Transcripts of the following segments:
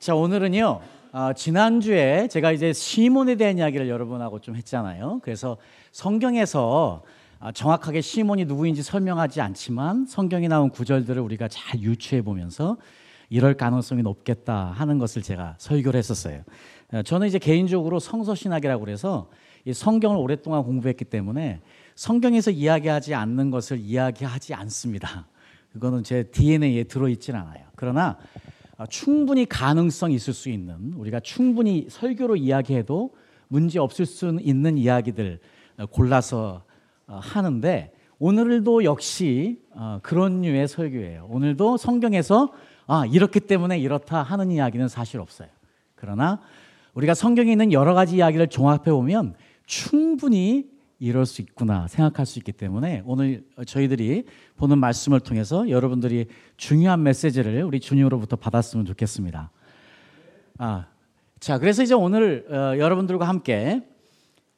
자, 오늘은요, 어, 지난주에 제가 이제 시몬에 대한 이야기를 여러분하고 좀 했잖아요. 그래서 성경에서 아, 정확하게 시몬이 누구인지 설명하지 않지만 성경에 나온 구절들을 우리가 잘 유추해 보면서 이럴 가능성이 높겠다 하는 것을 제가 설교를 했었어요. 어, 저는 이제 개인적으로 성서신학이라고 그래서 이 성경을 오랫동안 공부했기 때문에 성경에서 이야기하지 않는 것을 이야기하지 않습니다. 그거는 제 DNA에 들어있진 않아요. 그러나 아, 충분히 가능성 있을 수 있는 우리가 충분히 설교로 이야기해도 문제 없을 수 있는 이야기들 어, 골라서 어, 하는데 오늘도 역시 어, 그런 류의 설교예요. 오늘도 성경에서 아 이렇기 때문에 이렇다 하는 이야기는 사실 없어요. 그러나 우리가 성경에 있는 여러 가지 이야기를 종합해 보면 충분히 이럴 수 있구나 생각할 수 있기 때문에 오늘 저희들이 보는 말씀을 통해서 여러분들이 중요한 메시지를 우리 주님으로부터 받았으면 좋겠습니다. 아, 자, 그래서 이제 오늘 어, 여러분들과 함께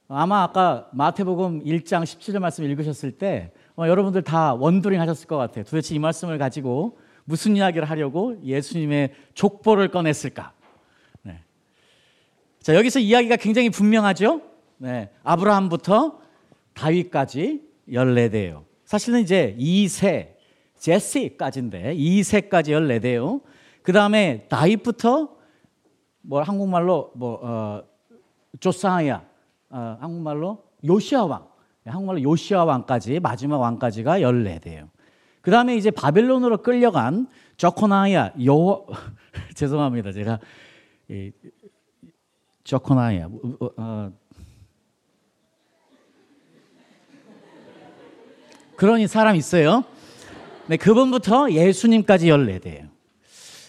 아마 아까 마태복음 1장 17절 말씀 읽으셨을 때 어, 여러분들 다 원더링 하셨을 것 같아요. 도대체 이 말씀을 가지고 무슨 이야기를 하려고 예수님의 족보를 꺼냈을까? 네. 자, 여기서 이야기가 굉장히 분명하죠? 네. 아브라함부터 다윗까지 14대요. 사실은 이제 2세, 제시까지인데 2세까지 14대요. 그 다음에 다윗부터 뭐 한국말로 뭐 어, 조사야, 어, 한국말로 요시아 왕, 네, 한국말로 요시아 왕까지 마지막 왕까지가 14대요. 그 다음에 이제 바벨론으로 끌려간 저코나야 요 죄송합니다 제가 이, Jeconiah야 어, 그러니 사람 있어요. 네, 그분부터 예수님까지 14대예요.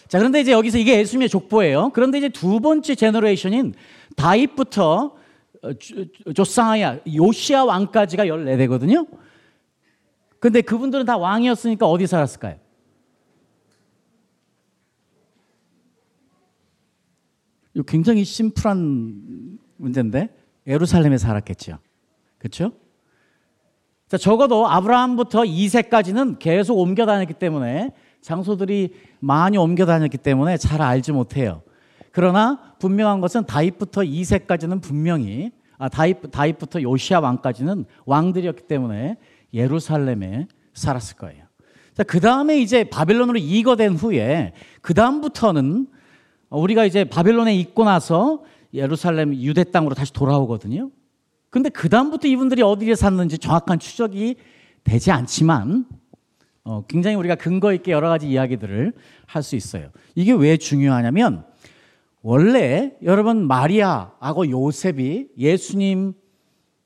자, 그런데 이제 여기서 이게 예수님의 족보예요. 그런데 이제 두 번째 generation인 다윗부터 어, 조상아야 요시아 왕까지가 14대거든요. 근데 그분들은 다 왕이었으니까 어디 살았을까요? 굉장히 심플한 문제인데 예루살렘에 살았겠죠. 그렇죠? 자, 적어도 아브라함부터 2세까지는 계속 옮겨 다녔기 때문에 장소들이 많이 옮겨 다녔기 때문에 잘 알지 못해요. 그러나 분명한 것은 다윗부터 2세까지는 분명히 아, 다윗, 다윗부터 요시아 왕까지는 왕들이었기 때문에 예루살렘에 살았을 거예요. 자, 그 다음에 이제 바벨론으로 이거된 후에 그 다음부터는 우리가 이제 바벨론에 있고 나서 예루살렘 유대 땅으로 다시 돌아오거든요. 근데 그다음부터 이분들이 어디에 샀는지 정확한 추적이 되지 않지만 어, 굉장히 우리가 근거 있게 여러 가지 이야기들을 할 수 있어요. 이게 왜 중요하냐면 원래 여러분 마리아하고 요셉이 예수님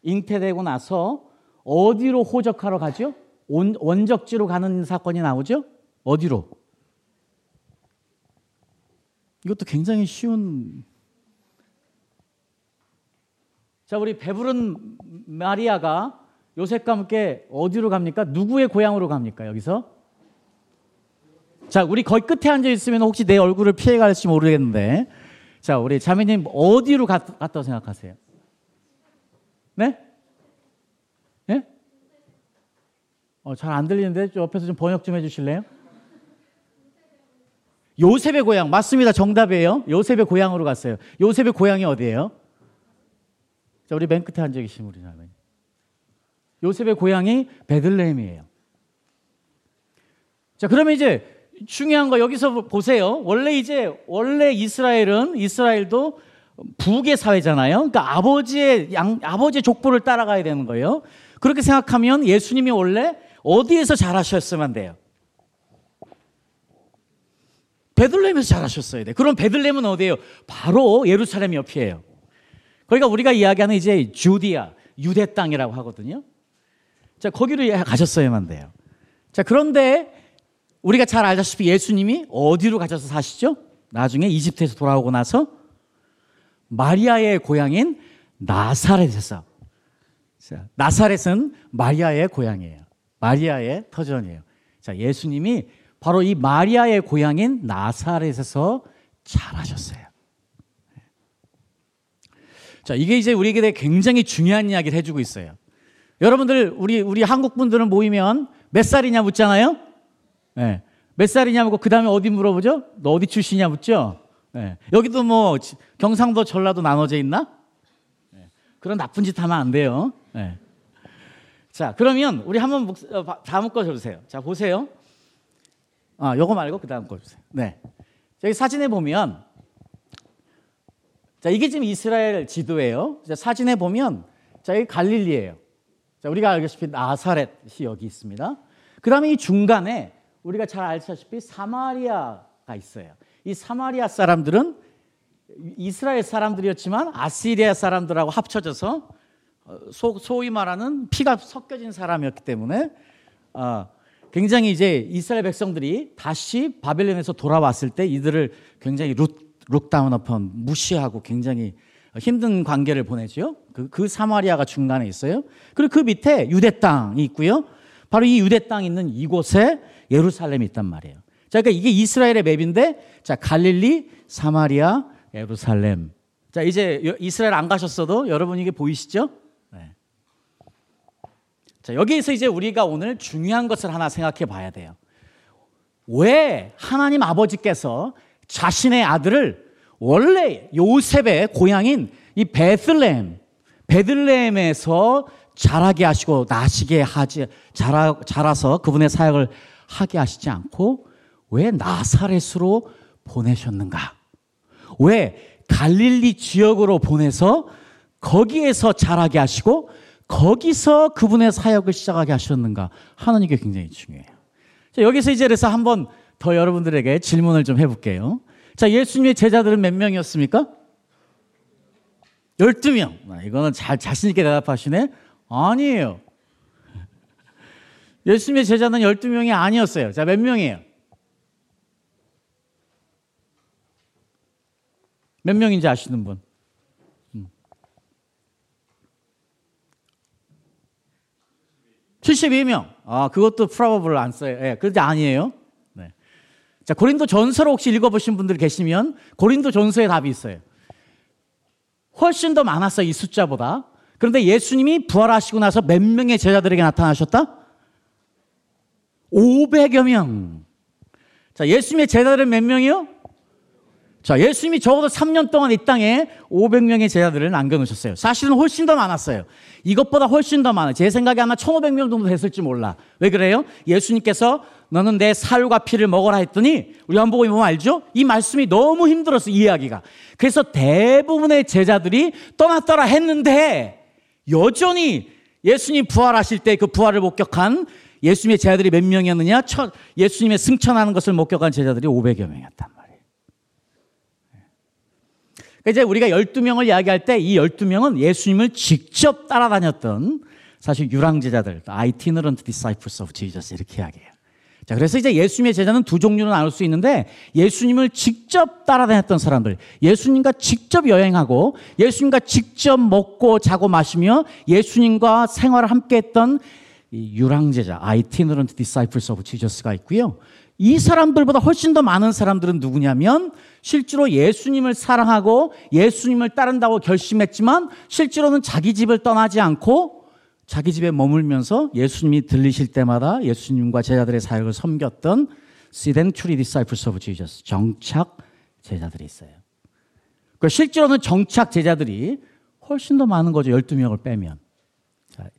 잉태되고 나서 어디로 호적하러 가죠? 원, 원적지로 가는 사건이 나오죠? 어디로? 이것도 굉장히 쉬운 자, 우리 배부른 마리아가 요셉과 함께 어디로 갑니까? 누구의 고향으로 갑니까? 여기서? 자, 우리 거의 끝에 앉아 있으면 혹시 내 얼굴을 피해 갈지 모르겠는데. 자, 우리 자매님 어디로 갔, 다고 생각하세요? 네? 네? 어, 잘 안 들리는데 옆에서 좀 번역 좀 해주실래요? 요셉의 고향 맞습니다. 정답이에요. 요셉의 고향으로 갔어요. 요셉의 고향이 어디예요? 자, 우리 맨 끝에 앉아 계신 우리 자매. 요셉의 고향이 베들레헴이에요. 자, 그러면 이제 중요한 거 여기서 보세요. 원래 이제 원래 이스라엘은 이스라엘도 북의 사회잖아요. 그러니까 아버지의 양 아버지의 족보를 따라가야 되는 거예요. 그렇게 생각하면 예수님이 원래 어디에서 자라셨으면 돼요? 베들레헴에서 자라셨어야 돼. 그럼 베들레헴은 어디예요? 바로 예루살렘 옆이에요. 그러니까 우리가 이야기하는 이제 주디아, 유대 땅이라고 하거든요. 자, 거기로 가셨어야만 돼요. 자, 그런데 우리가 잘 알다시피 예수님이 어디로 가셔서 사시죠? 나중에 이집트에서 돌아오고 나서 마리아의 고향인 나사렛에서 자, 나사렛은 마리아의 고향이에요. 마리아의 터전이에요. 자, 예수님이 바로 이 마리아의 고향인 나사렛에서 자라셨어요. 자, 이게 이제 우리에게 굉장히 중요한 이야기를 해주고 있어요. 여러분들, 우리, 우리 한국 분들은 모이면 몇 살이냐 묻잖아요? 네. 몇 살이냐 묻고 그 다음에 어디 물어보죠? 너 어디 출신이냐 묻죠? 네. 여기도 뭐 경상도 전라도 나눠져 있나? 네. 그런 나쁜 짓 하면 안 돼요. 네. 자, 그러면 우리 한번 어, 다음 거 줘주세요. 자, 보세요. 아, 요거 말고 그 다음 거 주세요. 네. 저기 사진에 보면 자, 이게 지금 이스라엘 지도예요. 자, 사진에 보면 자, 여기 갈릴리예요. 자, 우리가 알다시피 나사렛이 여기 있습니다. 그 다음에 이 중간에 우리가 잘 알다시피 사마리아가 있어요. 이 사마리아 사람들은 이스라엘 사람들이었지만 아시리아 사람들하고 합쳐져서 어, 소, 소위 말하는 피가 섞여진 사람이었기 때문에 어, 굉장히 이제 이스라엘 백성들이 다시 바벨론에서 돌아왔을 때 이들을 굉장히 look, look down upon 무시하고 굉장히 힘든 관계를 보내죠. 그, 그 사마리아가 중간에 있어요. 그리고 그 밑에 유대 땅이 있고요. 바로 이 유대 땅 있는 이곳에 예루살렘이 있단 말이에요. 자, 그러니까 이게 이스라엘의 맵인데, 자, 갈릴리, 사마리아, 예루살렘. 자, 이제 이스라엘 안 가셨어도 여러분 이게 보이시죠? 네. 자, 여기에서 이제 우리가 오늘 중요한 것을 하나 생각해 봐야 돼요. 왜 하나님 아버지께서 자신의 아들을 원래 요셉의 고향인 이 베들레헴, 베들레헴에서 자라게 하시고 나시게 하지 자라 자라서 그분의 사역을 하게 하시지 않고 왜 나사렛으로 보내셨는가? 왜 갈릴리 지역으로 보내서 거기에서 자라게 하시고 거기서 그분의 사역을 시작하게 하셨는가 이게 굉장히 중요해요. 자, 여기서 이제 그래서 한번 더 여러분들에게 질문을 좀 해볼게요. 자, 예수님의 제자들은 몇 명이었습니까? 12명. 아, 이거는 잘 자신있게 대답하시네. 아니에요. 예수님의 제자는 12명이 아니었어요. 자, 몇 명이에요? 몇 명인지 아시는 분? 72명. 음. 아, 그것도 프라버블 안 써요. 예, 그런데 아니에요. 네. 자, 고린도 전서를 혹시 읽어보신 분들 계시면 고린도 전서에 답이 있어요. 훨씬 더 많았어요, 이 숫자보다. 그런데 예수님이 부활하시고 나서 몇 명의 제자들에게 나타나셨다? 500여 명. 자, 예수님의 제자들은 몇 명이요? 자, 예수님이 적어도 3년 동안 이 땅에 500명의 제자들을 남겨놓으셨어요. 사실은 훨씬 더 많았어요. 이것보다 훨씬 더 많아요. 제 생각에 아마 1,500명 정도 됐을지 몰라. 왜 그래요? 예수님께서 너는 내 살과 피를 먹어라 했더니 우리 한복음에 보면 알죠? 이 말씀이 너무 힘들었어, 이야기가. 그래서 대부분의 제자들이 떠났더라 했는데 여전히 예수님 부활하실 때 그 부활을 목격한 예수님의 제자들이 몇 명이었느냐? 예수님의 승천하는 것을 목격한 제자들이 500여 명이었단 말 이제 우리가 12명을 이야기할 때 이 12명은 예수님을 직접 따라다녔던 사실 유랑제자들, itinerant disciples of Jesus 이렇게 이야기해요. 자, 그래서 이제 예수님의 제자는 두 종류로 나눌 수 있는데 예수님을 직접 따라다녔던 사람들, 예수님과 직접 여행하고 예수님과 직접 먹고 자고 마시며 예수님과 생활을 함께 했던 유랑제자, itinerant disciples of Jesus가 있고요. 이 사람들보다 훨씬 더 많은 사람들은 누구냐면 실제로 예수님을 사랑하고 예수님을 따른다고 결심했지만 실제로는 자기 집을 떠나지 않고 자기 집에 머물면서 예수님이 들리실 때마다 예수님과 제자들의 사역을 섬겼던 sedentary disciples of Jesus 정착 제자들이 있어요. 그 실제로는 정착 제자들이 훨씬 더 많은 거죠. 12명을 빼면. 자,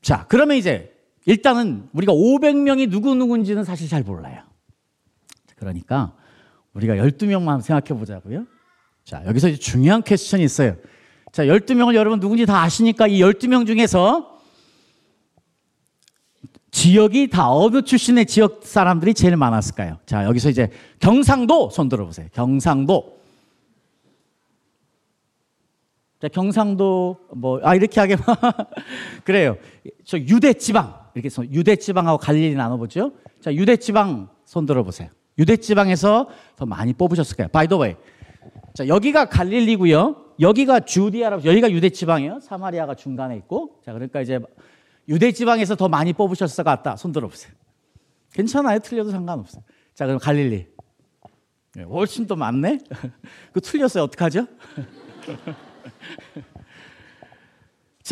자, 그러면 이제 일단은 우리가 500명이 누구누구인지는 사실 잘 몰라요. 그러니까 우리가 12명만 생각해 보자고요. 자, 여기서 중요한 퀘스천이 있어요. 자, 12명을 여러분 누군지 다 아시니까 이 12명 중에서 지역이 다 어느 출신의 지역 사람들이 제일 많았을까요? 자, 여기서 이제 경상도 손 들어보세요. 경상도. 자, 경상도 뭐, 아, 이렇게 하게. 그래요. 저 유대 지방. 이렇게 유대 지방하고 갈릴리 나눠보죠. 자, 유대 지방 손 들어보세요. 유대 지방에서 더 많이 뽑으셨을 거예요. By the way. 자, 여기가 갈릴리고요. 여기가 주디아라고 여기가 유대 지방이에요. 사마리아가 중간에 있고. 자, 그러니까 이제 유대 지방에서 더 많이 뽑으셨을 것 같다. 손 들어 보세요. 괜찮아요. 틀려도 상관없어요. 자, 그럼 갈릴리. 네, 훨씬 더 많네. 그 틀렸어요. 어떡하죠?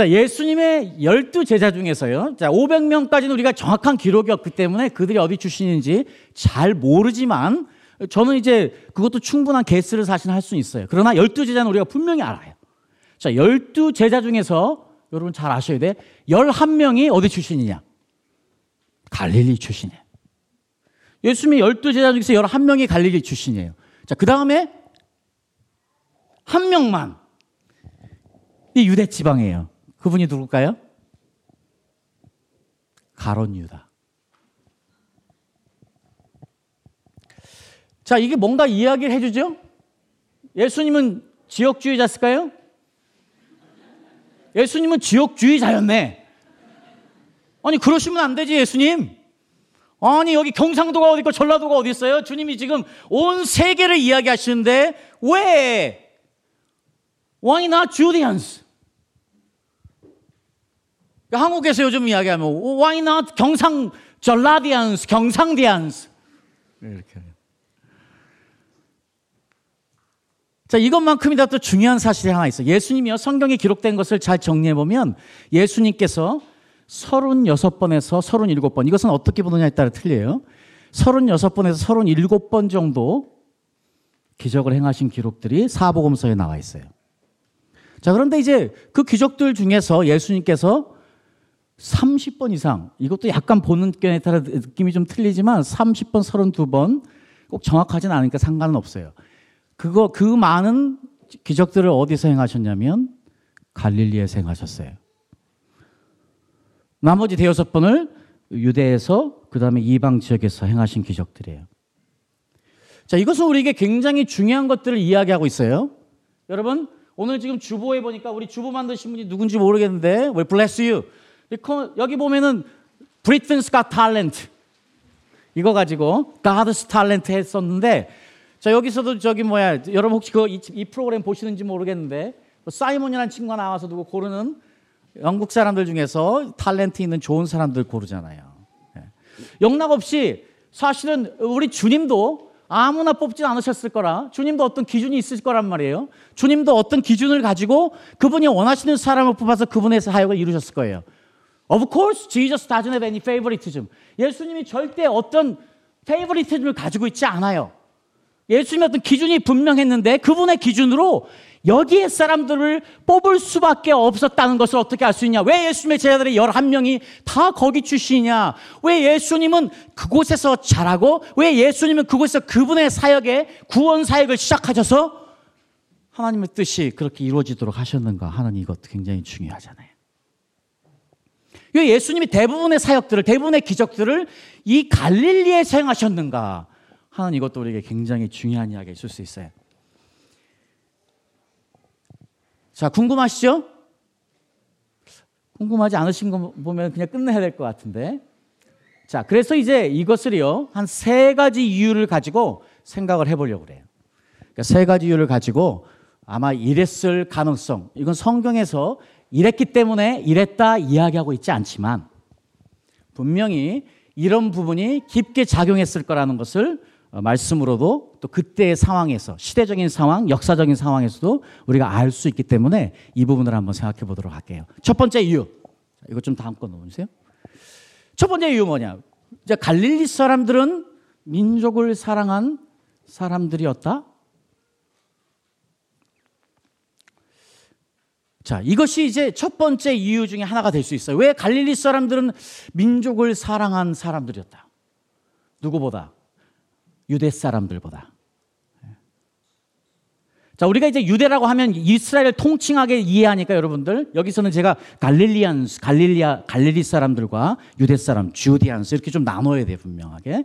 자, 예수님의 열두 제자 중에서요. 자, 500명까지는 우리가 정확한 기록이 없기 때문에 그들이 어디 출신인지 잘 모르지만 저는 이제 그것도 충분한 개스를 사실 할 수 있어요. 그러나 열두 제자는 우리가 분명히 알아요. 자, 열두 제자 중에서 여러분 잘 아셔야 돼. 열한 명이 어디 출신이냐? 갈릴리 출신이에요. 예수님의 열두 제자 중에서 열한 명이 갈릴리 출신이에요. 자, 그 다음에 한 명만 이 유대 지방이에요. 그분이 누굴까요? 가론 유다. 자, 이게 뭔가 이야기를 해주죠? 예수님은 지역주의자였을까요? 예수님은 지역주의자였네. 아니, 그러시면 안 되지, 예수님. 아니, 여기 경상도가 어디 있고 전라도가 어디 있어요? 주님이 지금 온 세계를 이야기하시는데, 왜? Why not Judeans? 한국에서 요즘 이야기하면, Why not 경상, 전라디안스, 경상디안스? 이렇게. 자, 이것만큼이나 또 중요한 사실이 하나 있어요. 예수님이요, 성경에 기록된 것을 잘 정리해보면 예수님께서 36번에서 37번, 이것은 어떻게 보느냐에 따라 틀려요. 36번에서 37번 정도 기적을 행하신 기록들이 사복음서에 나와 있어요. 자, 그런데 이제 그 기적들 중에서 예수님께서 30번 이상, 이것도 약간 보는 견에 따라 느낌이 좀 틀리지만 30번, 32번 꼭 정확하진 않으니까 상관은 없어요. 그거 그 많은 기적들을 어디서 행하셨냐면 갈릴리에서 행하셨어요. 나머지 대여섯 번을 유대에서 그다음에 이방 지역에서 행하신 기적들이에요. 자, 이것은 우리에게 굉장히 중요한 것들을 이야기하고 있어요. 여러분, 오늘 지금 주보에 보니까 우리 주보 만드신 분이 누군지 모르겠는데, we bless you. 여기 보면은 Britain's Got Talent. 이거 가지고 God's Talent 했었는데, 자, 여기서도 저기 뭐야, 여러분 혹시 그 이, 이 프로그램 보시는지 모르겠는데, 뭐 사이먼이라는 친구가 나와서 누구 고르는 영국 사람들 중에서 탤런트 있는 좋은 사람들 고르잖아요. 예. 영락 없이 사실은 우리 주님도 아무나 뽑지 않으셨을 거라 주님도 어떤 기준이 있을 거란 말이에요. 주님도 어떤 기준을 가지고 그분이 원하시는 사람을 뽑아서 그분의 사역을 이루셨을 거예요. Of course, Jesus doesn't have any favoritism. 예수님이 절대 어떤 페이버리티즘을 가지고 있지 않아요. 예수님의 어떤 기준이 분명했는데 그분의 기준으로 여기에 사람들을 뽑을 수밖에 없었다는 것을 어떻게 알 수 있냐? 왜 예수님의 제자들이 11명이 다 거기 출신이냐? 왜 예수님은 그곳에서 자라고, 왜 예수님은 그곳에서 그분의 사역에 구원 사역을 시작하셔서 하나님의 뜻이 그렇게 이루어지도록 하셨는가 하는 이것도 굉장히 중요하잖아요. 왜 예수님이 대부분의 사역들을, 대부분의 기적들을 이 갈릴리에 행하셨는가 하는 이것도 우리에게 굉장히 중요한 이야기가 있을 수 있어요. 자, 궁금하시죠? 궁금하지 않으신 거 보면 그냥 끝내야 될 것 같은데. 자, 그래서 이제 이것을요, 한 세 가지 이유를 가지고 생각을 해보려고 그래요. 그러니까 세 가지 이유를 가지고 아마 이랬을 가능성, 이건 성경에서 이랬기 때문에 이랬다 이야기하고 있지 않지만 분명히 이런 부분이 깊게 작용했을 거라는 것을 어, 말씀으로도 또 그때의 상황에서 시대적인 상황, 역사적인 상황에서도 우리가 알 수 있기 때문에 이 부분을 한번 생각해 보도록 할게요. 첫 번째 이유. 이거 좀 다음 거 넣어주세요. 첫 번째 이유 뭐냐? 이제 갈릴리 사람들은 민족을 사랑한 사람들이었다. 자, 이것이 이제 첫 번째 이유 중에 하나가 될 수 있어요. 왜 갈릴리 사람들은 민족을 사랑한 사람들이었다? 누구보다? 유대 사람들보다. 자, 우리가 이제 유대라고 하면 이스라엘을 통칭하게 이해하니까 여러분들 여기서는 제가 갈릴리안스, 갈릴리아, 갈릴리 사람들과 유대 사람, 주디안스 이렇게 좀 나눠야 돼 분명하게.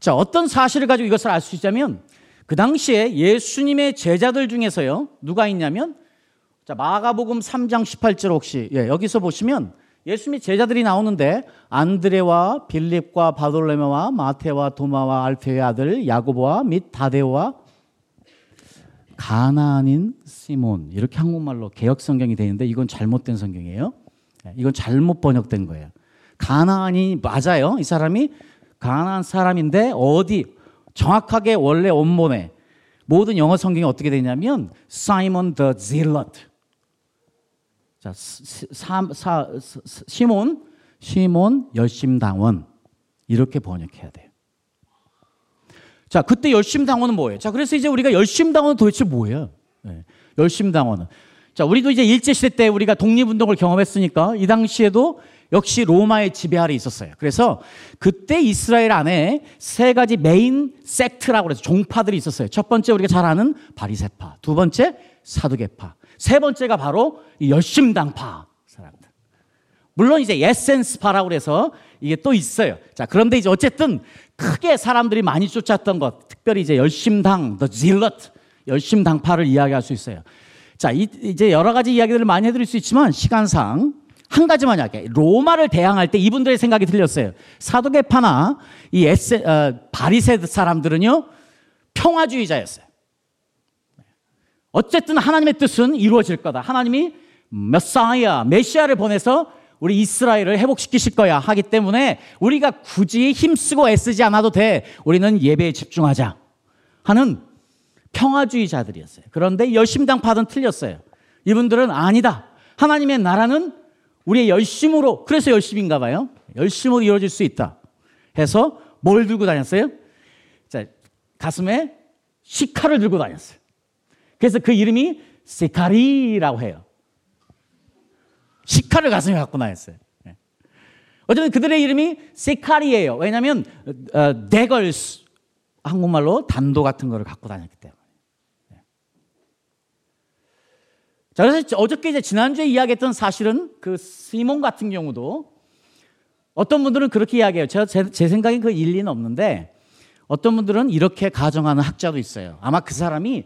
자, 어떤 사실을 가지고 이것을 알 수 있자면 그 당시에 예수님의 제자들 중에서요 누가 있냐면 자 마가복음 3장 18절 혹시 예, 여기서 보시면 예수님의 제자들이 나오는데 안드레와 빌립과 바돌레메와 마테와 도마와 알페의 아들 야고보와 및 다데오와 가나안인 시몬 이렇게 한국말로 개혁 성경이 되는데 이건 잘못된 성경이에요. 네, 이건 잘못 번역된 거예요. 가나안이 맞아요. 이 사람이 가나안 사람인데 어디 정확하게 원래 원문에 모든 영어 성경이 어떻게 되냐면 사이먼 더 질럿 자, 사, 사, 시몬, 시몬 열심당원 이렇게 번역해야 돼요. 자, 그때 열심당원은 뭐예요? 자, 그래서 이제 우리가 열심당원은 도대체 뭐예요? 네. 열심당원은. 자, 우리도 이제 일제시대 때 우리가 독립운동을 경험했으니까 이 당시에도 역시 로마의 지배 아래 있었어요. 그래서 그때 이스라엘 안에 세 가지 메인 섹트라고 해서 종파들이 있었어요. 첫 번째 우리가 잘 아는 바리세파, 두 번째 사두개파, 세 번째가 바로 열심당파 사람들. 물론 이제 에센스파라고 그래서 이게 또 있어요. 자, 그런데 이제 어쨌든 크게 사람들이 많이 쫓았던 것, 특별히 이제 열심당, the zealot, 열심당파를 이야기할 수 있어요. 자, 이, 제 여러 가지 이야기들을 많이 해드릴 수 있지만 시간상 한 가지만 이야기해. 로마를 대항할 때 이분들의 생각이 틀렸어요. 사도계파나 이 에세, 어, 바리세 사람들은요 평화주의자였어요. 어쨌든 하나님의 뜻은 이루어질 거다. 하나님이 메사이아, 메시아를 보내서 우리 이스라엘을 회복시키실 거야 하기 때문에 우리가 굳이 힘쓰고 애쓰지 않아도 돼. 우리는 예배에 집중하자 하는 평화주의자들이었어요. 그런데 열심당파는 틀렸어요. 이분들은 아니다. 하나님의 나라는 우리의 열심으로, 그래서 열심인가 봐요. 열심으로 이루어질 수 있다. 해서 뭘 들고 다녔어요? 자, 가슴에 시카를 들고 다녔어요. 그래서 그 이름이 세카리라고 해요. 시카를 가슴에 갖고 다녔어요. 네. 어쨌든 그들의 이름이 세카리예요. 왜냐하면 어, 데걸스 한국말로 단도 같은 거를 갖고 다녔기 때문에. 자, 그래서 어저께 이제 지난주에 이야기했던 사실은 그 시몬 같은 경우도 어떤 분들은 그렇게 이야기해요. 제가 제, 제 생각엔 그 일리는 없는데 어떤 분들은 이렇게 가정하는 학자도 있어요. 아마 그 사람이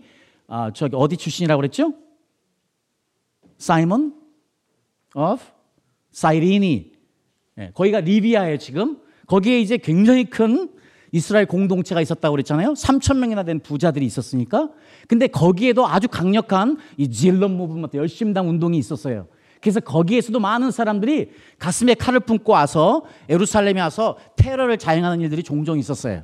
아, 저기 어디 출신이라고 그랬죠? 사이먼 of 사이리니. 네, 거기가 리비아에 지금 거기에 이제 굉장히 큰 이스라엘 공동체가 있었다고 그랬잖아요. 3천 명이나 된 부자들이 있었으니까. 근데 거기에도 아주 강력한 이 질런 무브먼트 열심당 운동이 있었어요. 그래서 거기에서도 많은 사람들이 가슴에 칼을 품고 와서 에루살렘에 와서 테러를 자행하는 일들이 종종 있었어요.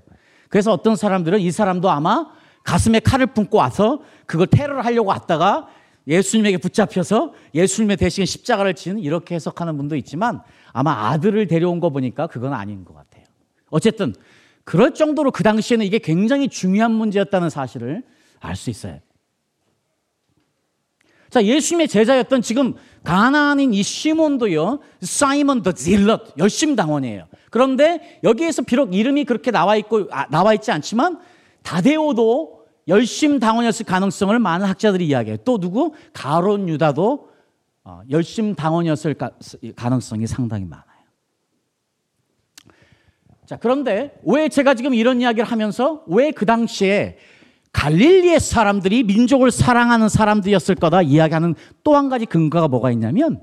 그래서 어떤 사람들은 이 사람도 아마 가슴에 칼을 품고 와서 그걸 테러를 하려고 왔다가 예수님에게 붙잡혀서 예수님의 대신 십자가를 친 이렇게 해석하는 분도 있지만 아마 아들을 데려온 거 보니까 그건 아닌 것 같아요. 어쨌든 그럴 정도로 그 당시에는 이게 굉장히 중요한 문제였다는 사실을 알 수 있어요. 자, 예수님의 제자였던 지금 가나안인 이 시몬도요, 사이먼 더 질럿, 열심당원이에요. 그런데 여기에서 비록 이름이 그렇게 나와 있고, 아, 나와 있지 않지만, 다데오도 열심당원이었을 가능성을 많은 학자들이 이야기해요. 또 누구? 가론 유다도 어, 열심당원이었을 가능성이 상당히 많아요. 자, 그런데 왜 제가 지금 이런 이야기를 하면서 왜 그 당시에 갈릴리의 사람들이 민족을 사랑하는 사람들이었을 거다 이야기하는 또 한 가지 근거가 뭐가 있냐면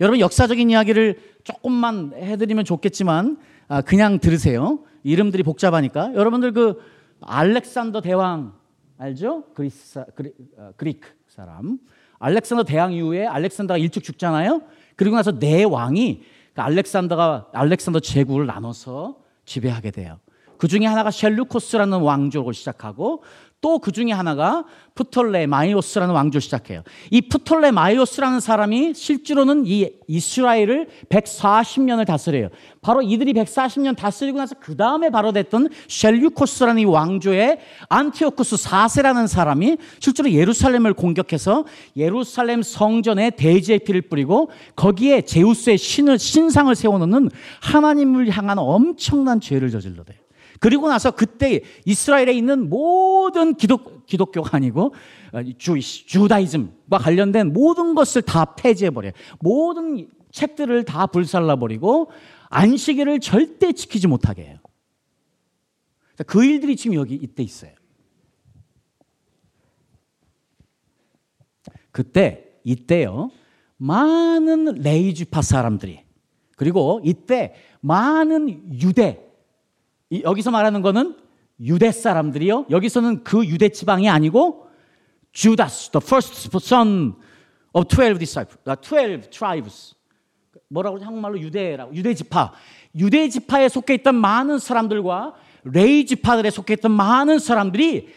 여러분 역사적인 이야기를 조금만 해드리면 좋겠지만 아, 그냥 들으세요. 이름들이 복잡하니까 여러분들 그 알렉산더 대왕 알죠? 그리스 그리, 어, 그리크 사람 알렉산더 대왕 이후에 알렉산더가 일찍 죽잖아요. 그리고 나서 네 왕이 그 알렉산더가 알렉산더 제국을 나눠서 지배하게 돼요. 그 중에 하나가 셸루코스라는 왕조를 시작하고 또 그 중에 하나가 프톨레 마이오스라는 왕조 시작해요. 이 프톨레 마이오스라는 사람이 실제로는 이 이스라엘을 140년을 다스려요. 바로 이들이 140년 다스리고 나서 그 다음에 바로 됐던 셸류코스라는 이 왕조의 안티오쿠스 4세라는 사람이 실제로 예루살렘을 공격해서 예루살렘 성전에 대지의 피를 뿌리고 거기에 제우스의 신을 신상을 세워놓는 하나님을 향한 엄청난 죄를 저질러대요. 그리고 나서 그때 이스라엘에 있는 모든 기독, 기독교가 아니고 주, 주다이즘과 관련된 모든 것을 다 폐지해버려요. 모든 책들을 다 불살라버리고 안식일을 절대 지키지 못하게 해요. 그 일들이 지금 여기 이때 있어요. 그때, 이때요, 많은 레이주파 사람들이, 그리고 이때 많은 유대, 여기서 말하는 거는 유대 사람들이요. 여기서는 그 유대 지방이 아니고 주다스, the first son of 12 disciples, 12 tribes. 뭐라고? 한국말로 유대라고. 유대 지파. 유대 지파에 속해 있던 많은 사람들과 레이 지파들에 속해 있던 많은 사람들이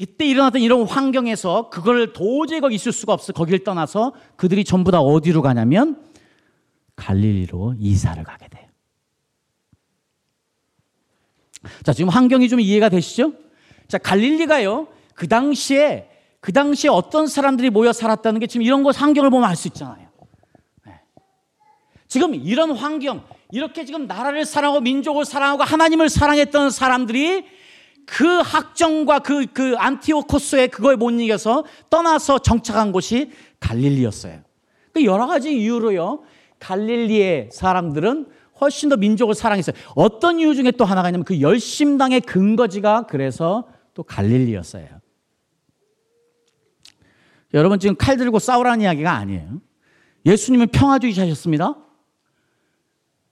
이때 일어났던 이런 환경에서 그걸 도저히 거기 있을 수가 없어. 거기를 떠나서 그들이 전부 다 어디로 가냐면 갈릴리로 이사를 가게 돼요. 자, 지금 환경이 좀 이해가 되시죠? 자, 갈릴리가요. 그 당시에 그 당시에 어떤 사람들이 모여 살았다는 게 지금 이런 거 환경을 보면 알 수 있잖아요. 네. 지금 이런 환경, 이렇게 지금 나라를 사랑하고 민족을 사랑하고 하나님을 사랑했던 사람들이 그 학정과 그, 그 안티오코스의 그거에 못 이겨서 떠나서 정착한 곳이 갈릴리였어요. 그 여러 가지 이유로요. 갈릴리의 사람들은 훨씬 더 민족을 사랑했어요. 어떤 이유 중에 또 하나가 있냐면 그 열심당의 근거지가 그래서 또 갈릴리였어요. 여러분 지금 칼 들고 싸우라는 이야기가 아니에요. 예수님은 평화주의자셨습니다.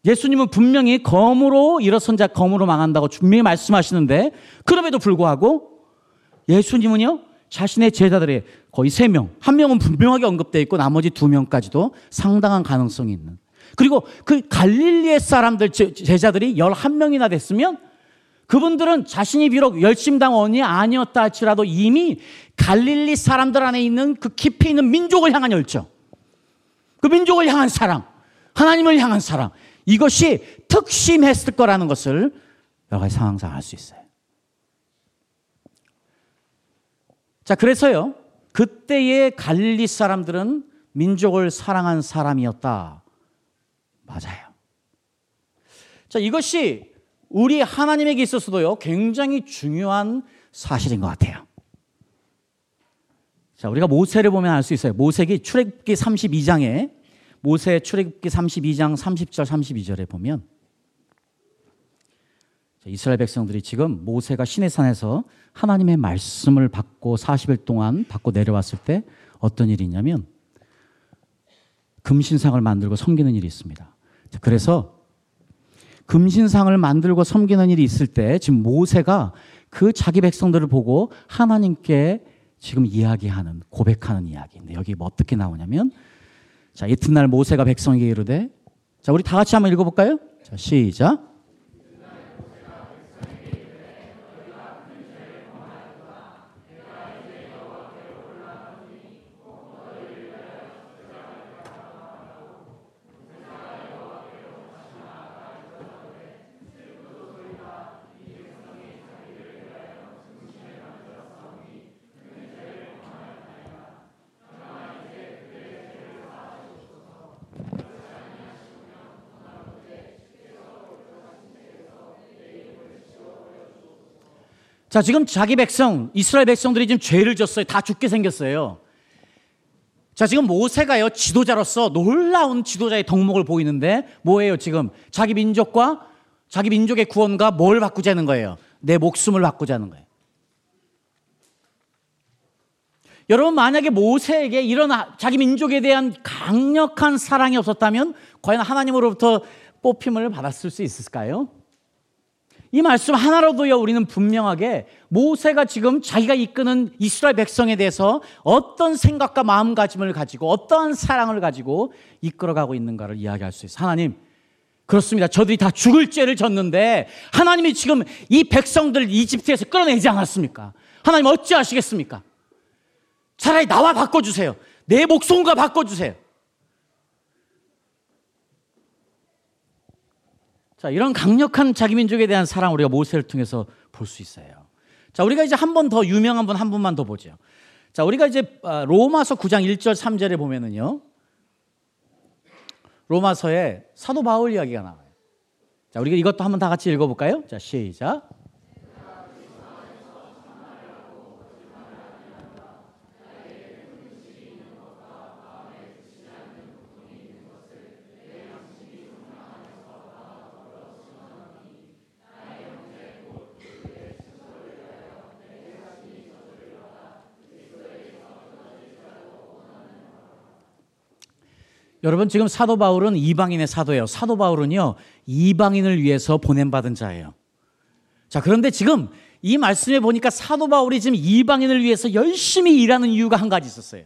예수님은 분명히 검으로 일어선 자 검으로 망한다고 분명히 말씀하시는데 그럼에도 불구하고 예수님은요 자신의 제자들의 거의 세 명, 한 명은 분명하게 언급되어 있고 나머지 두 명까지도 상당한 가능성이 있는. 그리고 그 갈릴리의 사람들 제자들이 11명이나 됐으면 그분들은 자신이 비록 열심당원이 아니었다 할지라도 이미 갈릴리 사람들 안에 있는 그 깊이 있는 민족을 향한 열정, 그 민족을 향한 사랑, 하나님을 향한 사랑, 이것이 특심했을 거라는 것을 여러 가지 상황상 알 수 있어요. 자, 그래서요, 그때의 갈릴리 사람들은 민족을 사랑한 사람이었다. 맞아요. 자, 이것이 우리 하나님에게 있어서도요, 굉장히 중요한 사실인 것 같아요. 자, 우리가 모세를 보면 알 수 있어요. 모세기 출애굽기 32장에 모세 출애굽기 32장 30절 32절에 보면 이스라엘 백성들이 지금 모세가 시내산에서 하나님의 말씀을 받고 40일 동안 받고 내려왔을 때 어떤 일이 있냐면 금신상을 만들고 섬기는 일이 있습니다. 그래서 금신상을 만들고 섬기는 일이 있을 때 지금 모세가 그 자기 백성들을 보고 하나님께 지금 이야기하는 고백하는 이야기인데 여기 뭐 어떻게 나오냐면 자 이튿날 모세가 백성에게 이르되 자 우리 다 같이 한번 읽어볼까요? 자 시작. 자, 지금 자기 백성, 이스라엘 백성들이 지금 죄를 졌어요. 다 죽게 생겼어요. 자, 지금 모세가요, 지도자로서 놀라운 지도자의 덕목을 보이는데, 뭐예요, 지금? 자기 민족과, 자기 민족의 구원과 뭘 바꾸자는 거예요? 내 목숨을 바꾸자는 거예요. 여러분, 만약에 모세에게 이런 자기 민족에 대한 강력한 사랑이 없었다면, 과연 하나님으로부터 뽑힘을 받았을 수 있을까요? 이 말씀 하나로도요, 우리는 분명하게 모세가 지금 자기가 이끄는 이스라엘 백성에 대해서 어떤 생각과 마음가짐을 가지고 어떠한 사랑을 가지고 이끌어가고 있는가를 이야기할 수 있어요. 하나님, 그렇습니다. 저들이 다 죽을 죄를 졌는데 하나님이 지금 이 백성들 이집트에서 끌어내지 않았습니까? 하나님 어찌하시겠습니까? 차라리 나와 바꿔주세요. 내 목숨과 바꿔주세요. 자, 이런 강력한 자기 민족에 대한 사랑 우리가 모세를 통해서 볼 수 있어요. 자, 우리가 이제 한 번 더 유명한 분 한 분만 더 보죠. 자, 우리가 이제 아, 로마서 9장 1절 3절에 보면은요. 로마서에 사도 바울 이야기가 나와요. 자, 우리가 이것도 한번 다 같이 읽어 볼까요? 자, 시작. 여러분 지금 사도 바울은 이방인의 사도예요. 사도 바울은요 이방인을 위해서 보냄받은 자예요. 자 그런데 지금 이 말씀에 보니까 사도 바울이 지금 이방인을 위해서 열심히 일하는 이유가 한 가지 있었어요.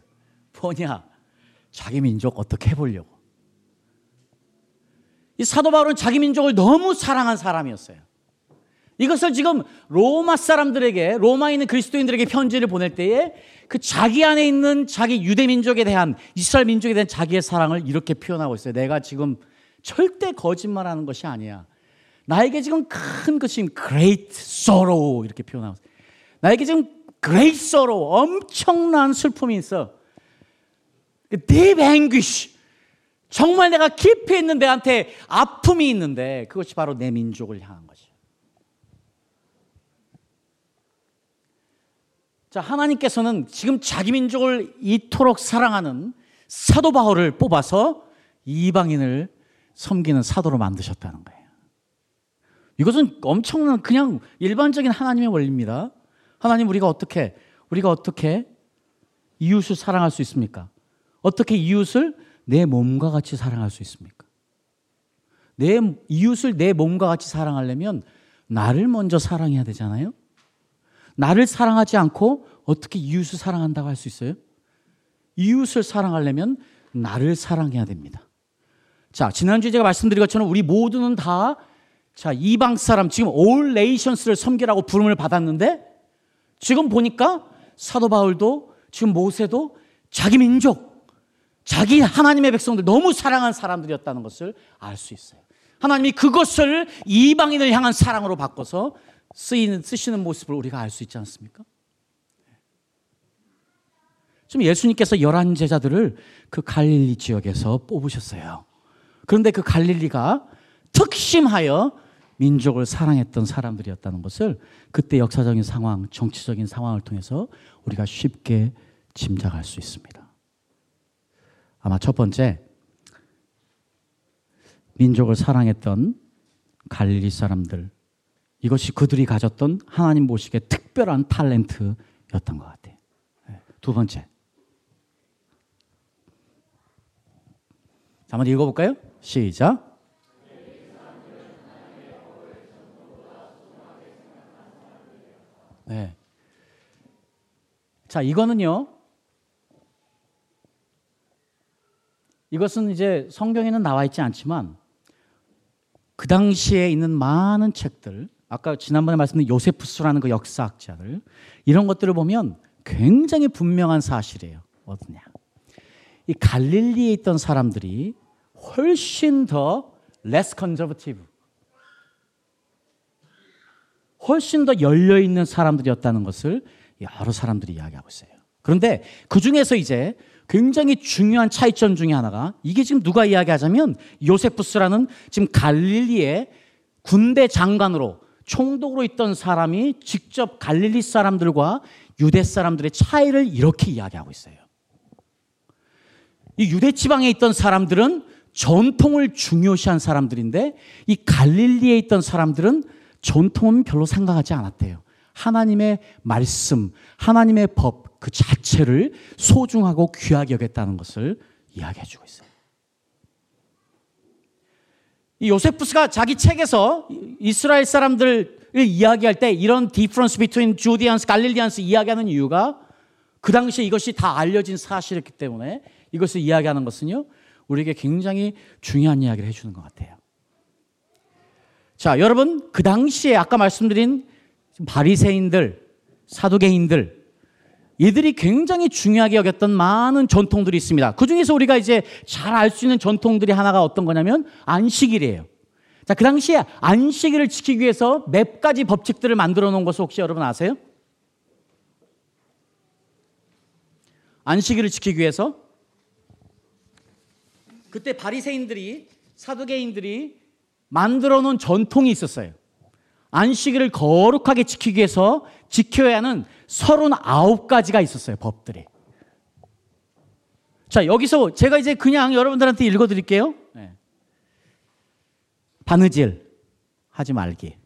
뭐냐? 자기 민족 어떻게 해보려고. 이 사도 바울은 자기 민족을 너무 사랑한 사람이었어요. 이것을 지금 로마 사람들에게 로마에 있는 그리스도인들에게 편지를 보낼 때에 그 자기 안에 있는 자기 유대 민족에 대한 이스라엘 민족에 대한 자기의 사랑을 이렇게 표현하고 있어요. 내가 지금 절대 거짓말하는 것이 아니야. 나에게 지금 큰 것이 great sorrow 이렇게 표현하고 있어요. 나에게 지금 great sorrow 엄청난 슬픔이 있어. deep anguish 정말 내가 깊이 있는 내한테 아픔이 있는데 그것이 바로 내 민족을 향한 것이에요. 자, 하나님께서는 지금 자기 민족을 이토록 사랑하는 사도 바울을 뽑아서 이방인을 섬기는 사도로 만드셨다는 거예요. 이것은 엄청난 그냥 일반적인 하나님의 원리입니다. 하나님 우리가 어떻게 우리가 어떻게 이웃을 사랑할 수 있습니까? 어떻게 이웃을 내 몸과 같이 사랑할 수 있습니까? 내 이웃을 내 몸과 같이 사랑하려면 나를 먼저 사랑해야 되잖아요. 나를 사랑하지 않고 어떻게 이웃을 사랑한다고 할 수 있어요? 이웃을 사랑하려면 나를 사랑해야 됩니다. 자, 지난주에 제가 말씀드린 것처럼 우리 모두는 다 자, 이방 사람 지금 올 네이션스를 섬기라고 부름을 받았는데 지금 보니까 사도 바울도 지금 모세도 자기 민족, 자기 하나님의 백성들 너무 사랑한 사람들이었다는 것을 알 수 있어요. 하나님이 그것을 이방인을 향한 사랑으로 바꿔서 쓰이는, 쓰시는 모습을 우리가 알 수 있지 않습니까? 지금 예수님께서 열한 제자들을 그 갈릴리 지역에서 뽑으셨어요. 그런데 그 갈릴리가 특심하여 민족을 사랑했던 사람들이었다는 것을 그때 역사적인 상황, 정치적인 상황을 통해서 우리가 쉽게 짐작할 수 있습니다. 아마 첫 번째, 민족을 사랑했던 갈릴리 사람들, 이것이 그들이 가졌던 하나님 보시기에 특별한 탤런트였던 것 같아요. 네. 두 번째. 한번 읽어볼까요? 시작. 네. 자, 이거는요. 이것은 이제 성경에는 나와 있지 않지만 그 당시에 있는 많은 책들, 아까 지난번에 말씀드린 요세푸스라는 그 역사학자들, 이런 것들을 보면 굉장히 분명한 사실이에요. 어디냐. 이 갈릴리에 있던 사람들이 훨씬 더 less conservative, 훨씬 더 열려 있는 사람들이었다는 것을 여러 사람들이 이야기하고 있어요. 그런데 그 중에서 이제 굉장히 중요한 차이점 중에 하나가 이게 지금 누가 이야기하자면 요세푸스라는 지금 갈릴리의 군대 장관으로 총독으로 있던 사람이 직접 갈릴리 사람들과 유대 사람들의 차이를 이렇게 이야기하고 있어요. 이 유대 지방에 있던 사람들은 전통을 중요시한 사람들인데 이 갈릴리에 있던 사람들은 전통은 별로 생각하지 않았대요. 하나님의 말씀, 하나님의 법 그 자체를 소중하고 귀하게 여겼다는 것을 이야기해 주고 있어요. 이 요세푸스가 자기 책에서 이스라엘 사람들을 이야기할 때 이런 디프런스 비트윈 주디안스, 갈릴리안스 이야기하는 이유가 그 당시에 이것이 다 알려진 사실이었기 때문에 이것을 이야기하는 것은요, 우리에게 굉장히 중요한 이야기를 해주는 것 같아요. 자, 여러분, 그 당시에 아까 말씀드린 바리새인들, 사두개인들, 이들이 굉장히 중요하게 여겼던 많은 전통들이 있습니다. 그 중에서 우리가 이제 잘 알 수 있는 전통들이 하나가 어떤 거냐면 안식일이에요. 자, 그 당시에 안식일을 지키기 위해서 몇 가지 법칙들을 만들어 놓은 것을 혹시 여러분 아세요? 안식일을 지키기 위해서 그때 바리새인들이 사두개인들이 만들어 놓은 전통이 있었어요. 안식일을 거룩하게 지키기 위해서 지켜야 하는 39가지가 있었어요, 법들이. 자, 여기서 제가 이제 그냥 여러분들한테 읽어 드릴게요. 네. 바느질 하지 말기.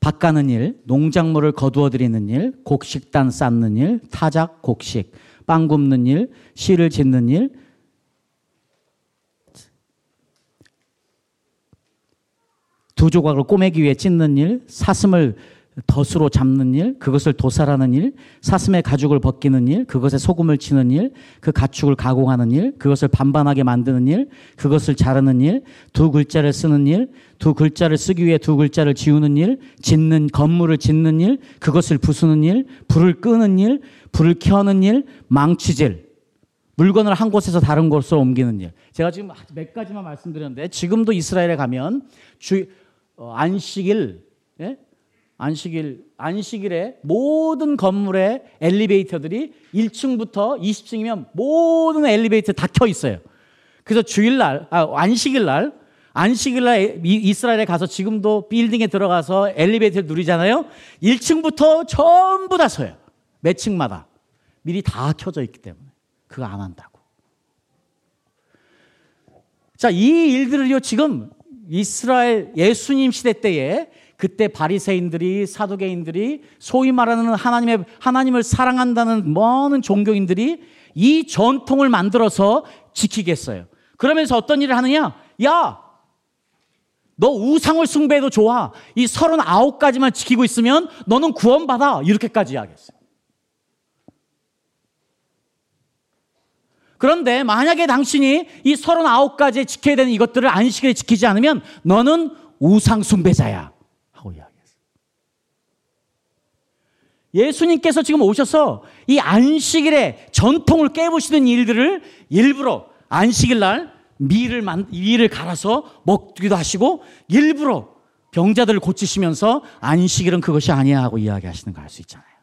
밭 가는 일, 농작물을 거두어 드리는 일, 곡식단 쌓는 일, 타작 곡식, 빵 굽는 일, 실을 짓는 일, 두 조각을 꼬매기 위해 찢는 일, 사슴을 덫으로 잡는 일, 그것을 도살하는 일, 사슴의 가죽을 벗기는 일, 그것에 소금을 치는 일, 그 가축을 가공하는 일, 그것을 반반하게 만드는 일, 그것을 자르는 일, 두 글자를 쓰는 일, 두 글자를 쓰기 위해 두 글자를 지우는 일, 짓는 건물을 짓는 일, 그것을 부수는 일, 불을 끄는 일, 불을 켜는 일, 망치질, 물건을 한 곳에서 다른 곳으로 옮기는 일. 제가 지금 몇 가지만 말씀드렸는데 지금도 이스라엘에 가면 주 어, 안식일, 예? 안식일, 안식일에 모든 건물의 엘리베이터들이 1층부터 20층이면 모든 엘리베이터 다 켜 있어요. 그래서 주일날, 아, 안식일 날, 안식일 날 이스라엘에 가서 지금도 빌딩에 들어가서 엘리베이터를 누리잖아요. 1층부터 전부 다 서요. 몇 층마다. 미리 다 켜져 있기 때문에. 그거 안 한다고. 자, 이 일들을요, 지금 이스라엘 예수님 시대 때에 그때 바리새인들이 사두개인들이 소위 말하는 하나님의 하나님을 사랑한다는 많은 종교인들이 이 전통을 만들어서 지키겠어요. 그러면서 어떤 일을 하느냐? 야, 너 우상을 숭배해도 좋아. 이 39가지만 지키고 있으면 너는 구원받아. 이렇게까지 이야기했어요. 그런데 만약에 당신이 이 39가지 지켜야 되는 이것들을 안식일에 지키지 않으면 너는 우상숭배자야. 하고 이야기했어요. 예수님께서 지금 오셔서 이 안식일에 전통을 깨부시는 일들을 일부러 안식일 날 미를 만, 미를 갈아서 먹기도 하시고 일부러 병자들을 고치시면서 안식일은 그것이 아니야 하고 이야기하시는 거알수 있잖아요.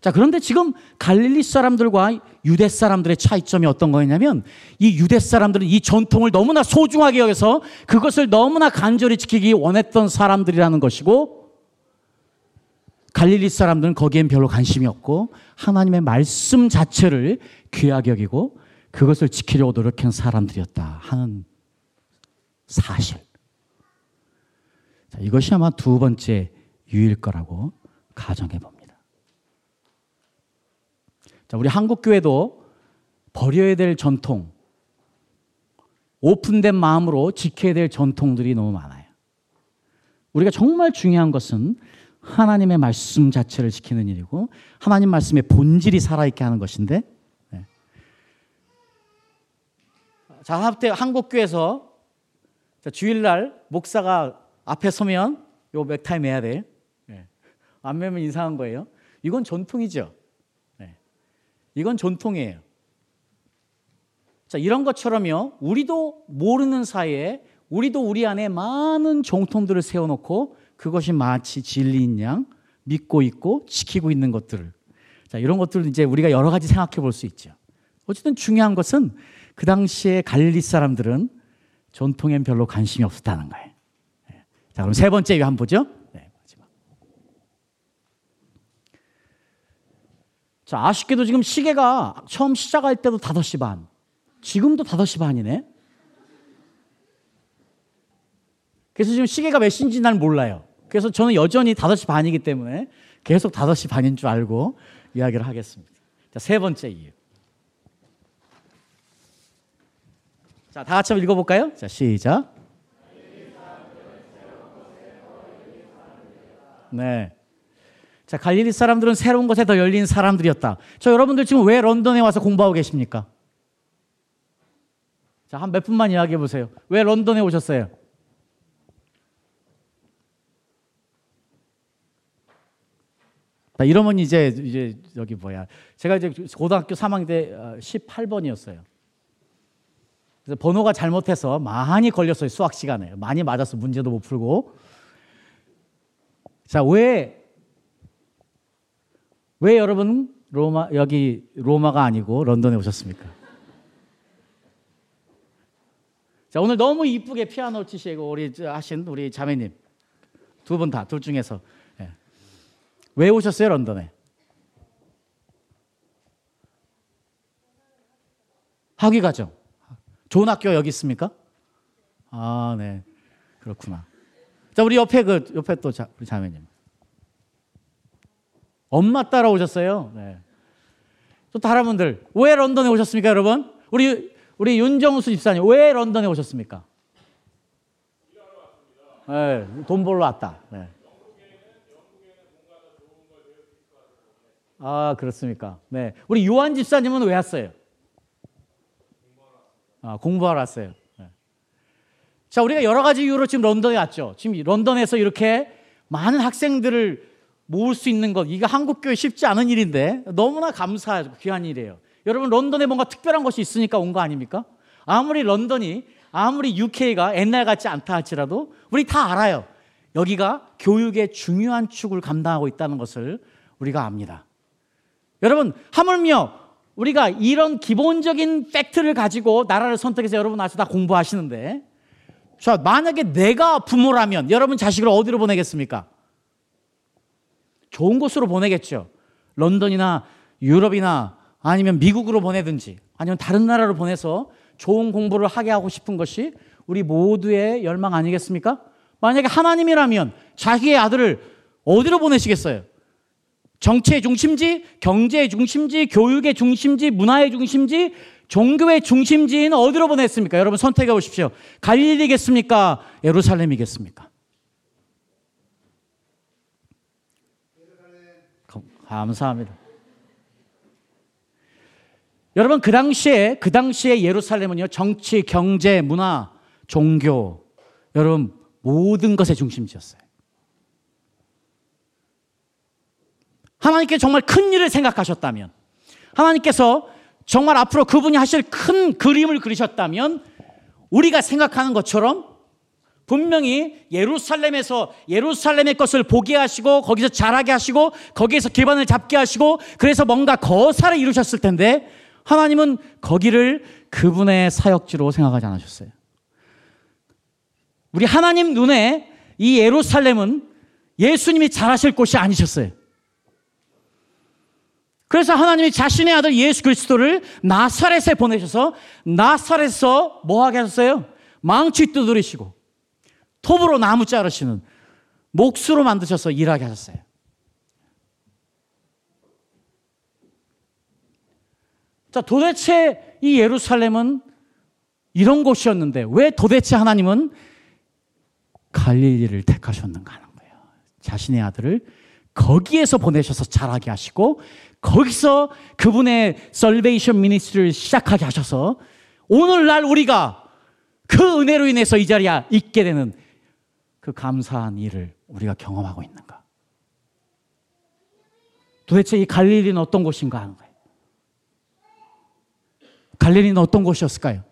자, 그런데 지금 갈릴리 사람들과 유대 사람들의 차이점이 어떤 거였냐면 이 유대 사람들은 이 전통을 너무나 소중하게 여겨서 그것을 너무나 간절히 지키기 원했던 사람들이라는 것이고 갈릴리 사람들은 거기엔 별로 관심이 없고 하나님의 말씀 자체를 귀하게 여기고 그것을 지키려고 노력한 사람들이었다 하는 사실. 자, 이것이 아마 두 번째 유일 거라고 가정해 봅니다. 자, 우리 한국 교회도 버려야 될 전통, 오픈된 마음으로 지켜야 될 전통들이 너무 많아요. 우리가 정말 중요한 것은 하나님의 말씀 자체를 지키는 일이고 하나님 말씀의 본질이 살아있게 하는 것인데 네. 자, 한때 한국 교회에서 주일날 목사가 앞에 서면 요 맥타이 매야 돼. 네. 안 매면 이상한 거예요. 이건 전통이죠. 이건 전통이에요. 자, 이런 것처럼요, 우리도 모르는 사이에 우리도 우리 안에 많은 정통들을 세워놓고 그것이 마치 진리인 양 믿고 있고 지키고 있는 것들을. 자, 이런 것들을 이제 우리가 여러 가지 생각해 볼 수 있죠. 어쨌든 중요한 것은 그 당시에 갈릴리 사람들은 전통엔 별로 관심이 없었다는 거예요. 예. 자, 그럼 세 번째 한번 보죠. 자, 아쉽게도 지금 시계가 처음 시작할 때도 5시 반. 지금도 5시 반이네. 그래서 지금 시계가 몇 시인지 난 몰라요. 그래서 저는 여전히 5시 반이기 때문에 계속 5시 반인 줄 알고 이야기를 하겠습니다. 자, 세 번째 이유. 자, 다 같이 한번 읽어볼까요? 자, 시작. 네. 자, 갈릴리 사람들은 새로운 것에 더 열린 사람들이었다. 저 여러분들 지금 왜 런던에 와서 공부하고 계십니까? 자, 한 몇 분만 이야기해 보세요. 왜 런던에 오셨어요? 자, 이러면 이제 이제 여기 뭐야? 제가 이제 고등학교 3학년 때 18번이었어요. 어, 그래서 번호가 잘못해서 많이 걸렸어요 수학 시간에 많이 맞아서 문제도 못 풀고. 자, 왜 왜 여러분 로마 여기 로마가 아니고 런던에 오셨습니까? 자 오늘 너무 이쁘게 피아노 치시고 우리 하신 우리 자매님 두 분 다 둘 중에서 예. 왜 오셨어요 런던에? 학위 과정. 좋은 학교 여기 있습니까? 아, 네. 그렇구나. 자, 우리 옆에 그 옆에 또 자, 우리 자매님. 엄마 따라오셨어요. 네. 또 다른 분들 왜 런던에 오셨습니까, 여러분? 우리 우리 윤정수 집사님 왜 런던에 오셨습니까? 네, 돈 벌러 왔다. 네. 아 그렇습니까? 네, 우리 요한 집사님은 왜 왔어요? 아 공부하러 왔어요. 네. 자, 우리가 여러 가지 이유로 지금 런던에 왔죠. 지금 런던에서 이렇게 많은 학생들을 모을 수 있는 것, 이거 한국 교회 쉽지 않은 일인데 너무나 감사하고 귀한 일이에요. 여러분, 런던에 뭔가 특별한 것이 있으니까 온 거 아닙니까? 아무리 런던이 아무리 UK가 옛날 같지 않다 할지라도 우리 다 알아요. 여기가 교육의 중요한 축을 감당하고 있다는 것을 우리가 압니다. 여러분, 하물며 우리가 이런 기본적인 팩트를 가지고 나라를 선택해서 여러분 아주 다 공부하시는데 자, 만약에 내가 부모라면 여러분 자식을 어디로 보내겠습니까? 좋은 곳으로 보내겠죠. 런던이나 유럽이나 아니면 미국으로 보내든지 아니면 다른 나라로 보내서 좋은 공부를 하게 하고 싶은 것이 우리 모두의 열망 아니겠습니까? 만약에 하나님이라면 자기의 아들을 어디로 보내시겠어요? 정치의 중심지, 경제의 중심지, 교육의 중심지, 문화의 중심지, 종교의 중심지는 어디로 보냈습니까? 여러분 선택해 보십시오. 갈릴리겠습니까? 예루살렘이겠습니까? 감사합니다. 여러분 그 당시에 그 당시에 예루살렘은요 정치, 경제, 문화, 종교 여러분 모든 것의 중심지였어요. 하나님께 정말 큰 일을 생각하셨다면 하나님께서 정말 앞으로 그분이 하실 큰 그림을 그리셨다면 우리가 생각하는 것처럼 분명히 예루살렘에서 예루살렘의 것을 보게 하시고 거기서 자라게 하시고 거기에서 기반을 잡게 하시고 그래서 뭔가 거사를 이루셨을 텐데 하나님은 거기를 그분의 사역지로 생각하지 않으셨어요. 우리 하나님 눈에 이 예루살렘은 예수님이 잘하실 곳이 아니셨어요. 그래서 하나님이 자신의 아들 예수 그리스도를 나사렛에 보내셔서 나사렛에서 뭐 하게 하셨어요? 망치 두드리시고 톱으로 나무 자르시는 몫으로 만드셔서 일하게 하셨어요. 자, 도대체 이 예루살렘은 이런 곳이었는데 왜 도대체 하나님은 갈릴리를 택하셨는가 하는 거예요. 자신의 아들을 거기에서 보내셔서 자라게 하시고 거기서 그분의 설베이션 미니스트를 시작하게 하셔서 오늘날 우리가 그 은혜로 인해서 이 자리에 있게 되는 그 감사한 일을 우리가 경험하고 있는가? 도대체 이 갈릴리는 어떤 곳인가 하는 거예요. 갈릴리는 어떤 곳이었을까요?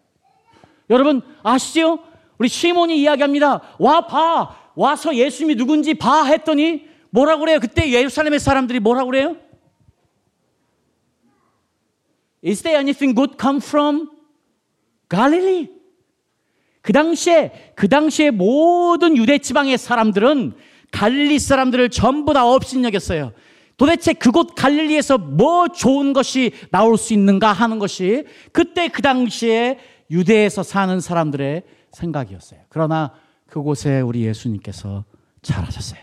여러분 아시죠? 우리 시몬이 이야기합니다. 와 봐. 와서 예수님이 누군지 봐 했더니 뭐라고 그래요? 그때 예루살렘의 사람들이 뭐라고 그래요? Is there anything good come from Galilee? 그 당시에 그 당시에 모든 유대 지방의 사람들은 갈릴리 사람들을 전부 다 업신여겼어요. 도대체 그곳 갈릴리에서 뭐 좋은 것이 나올 수 있는가 하는 것이 그때 그 당시에 유대에서 사는 사람들의 생각이었어요. 그러나 그곳에 우리 예수님께서 잘하셨어요.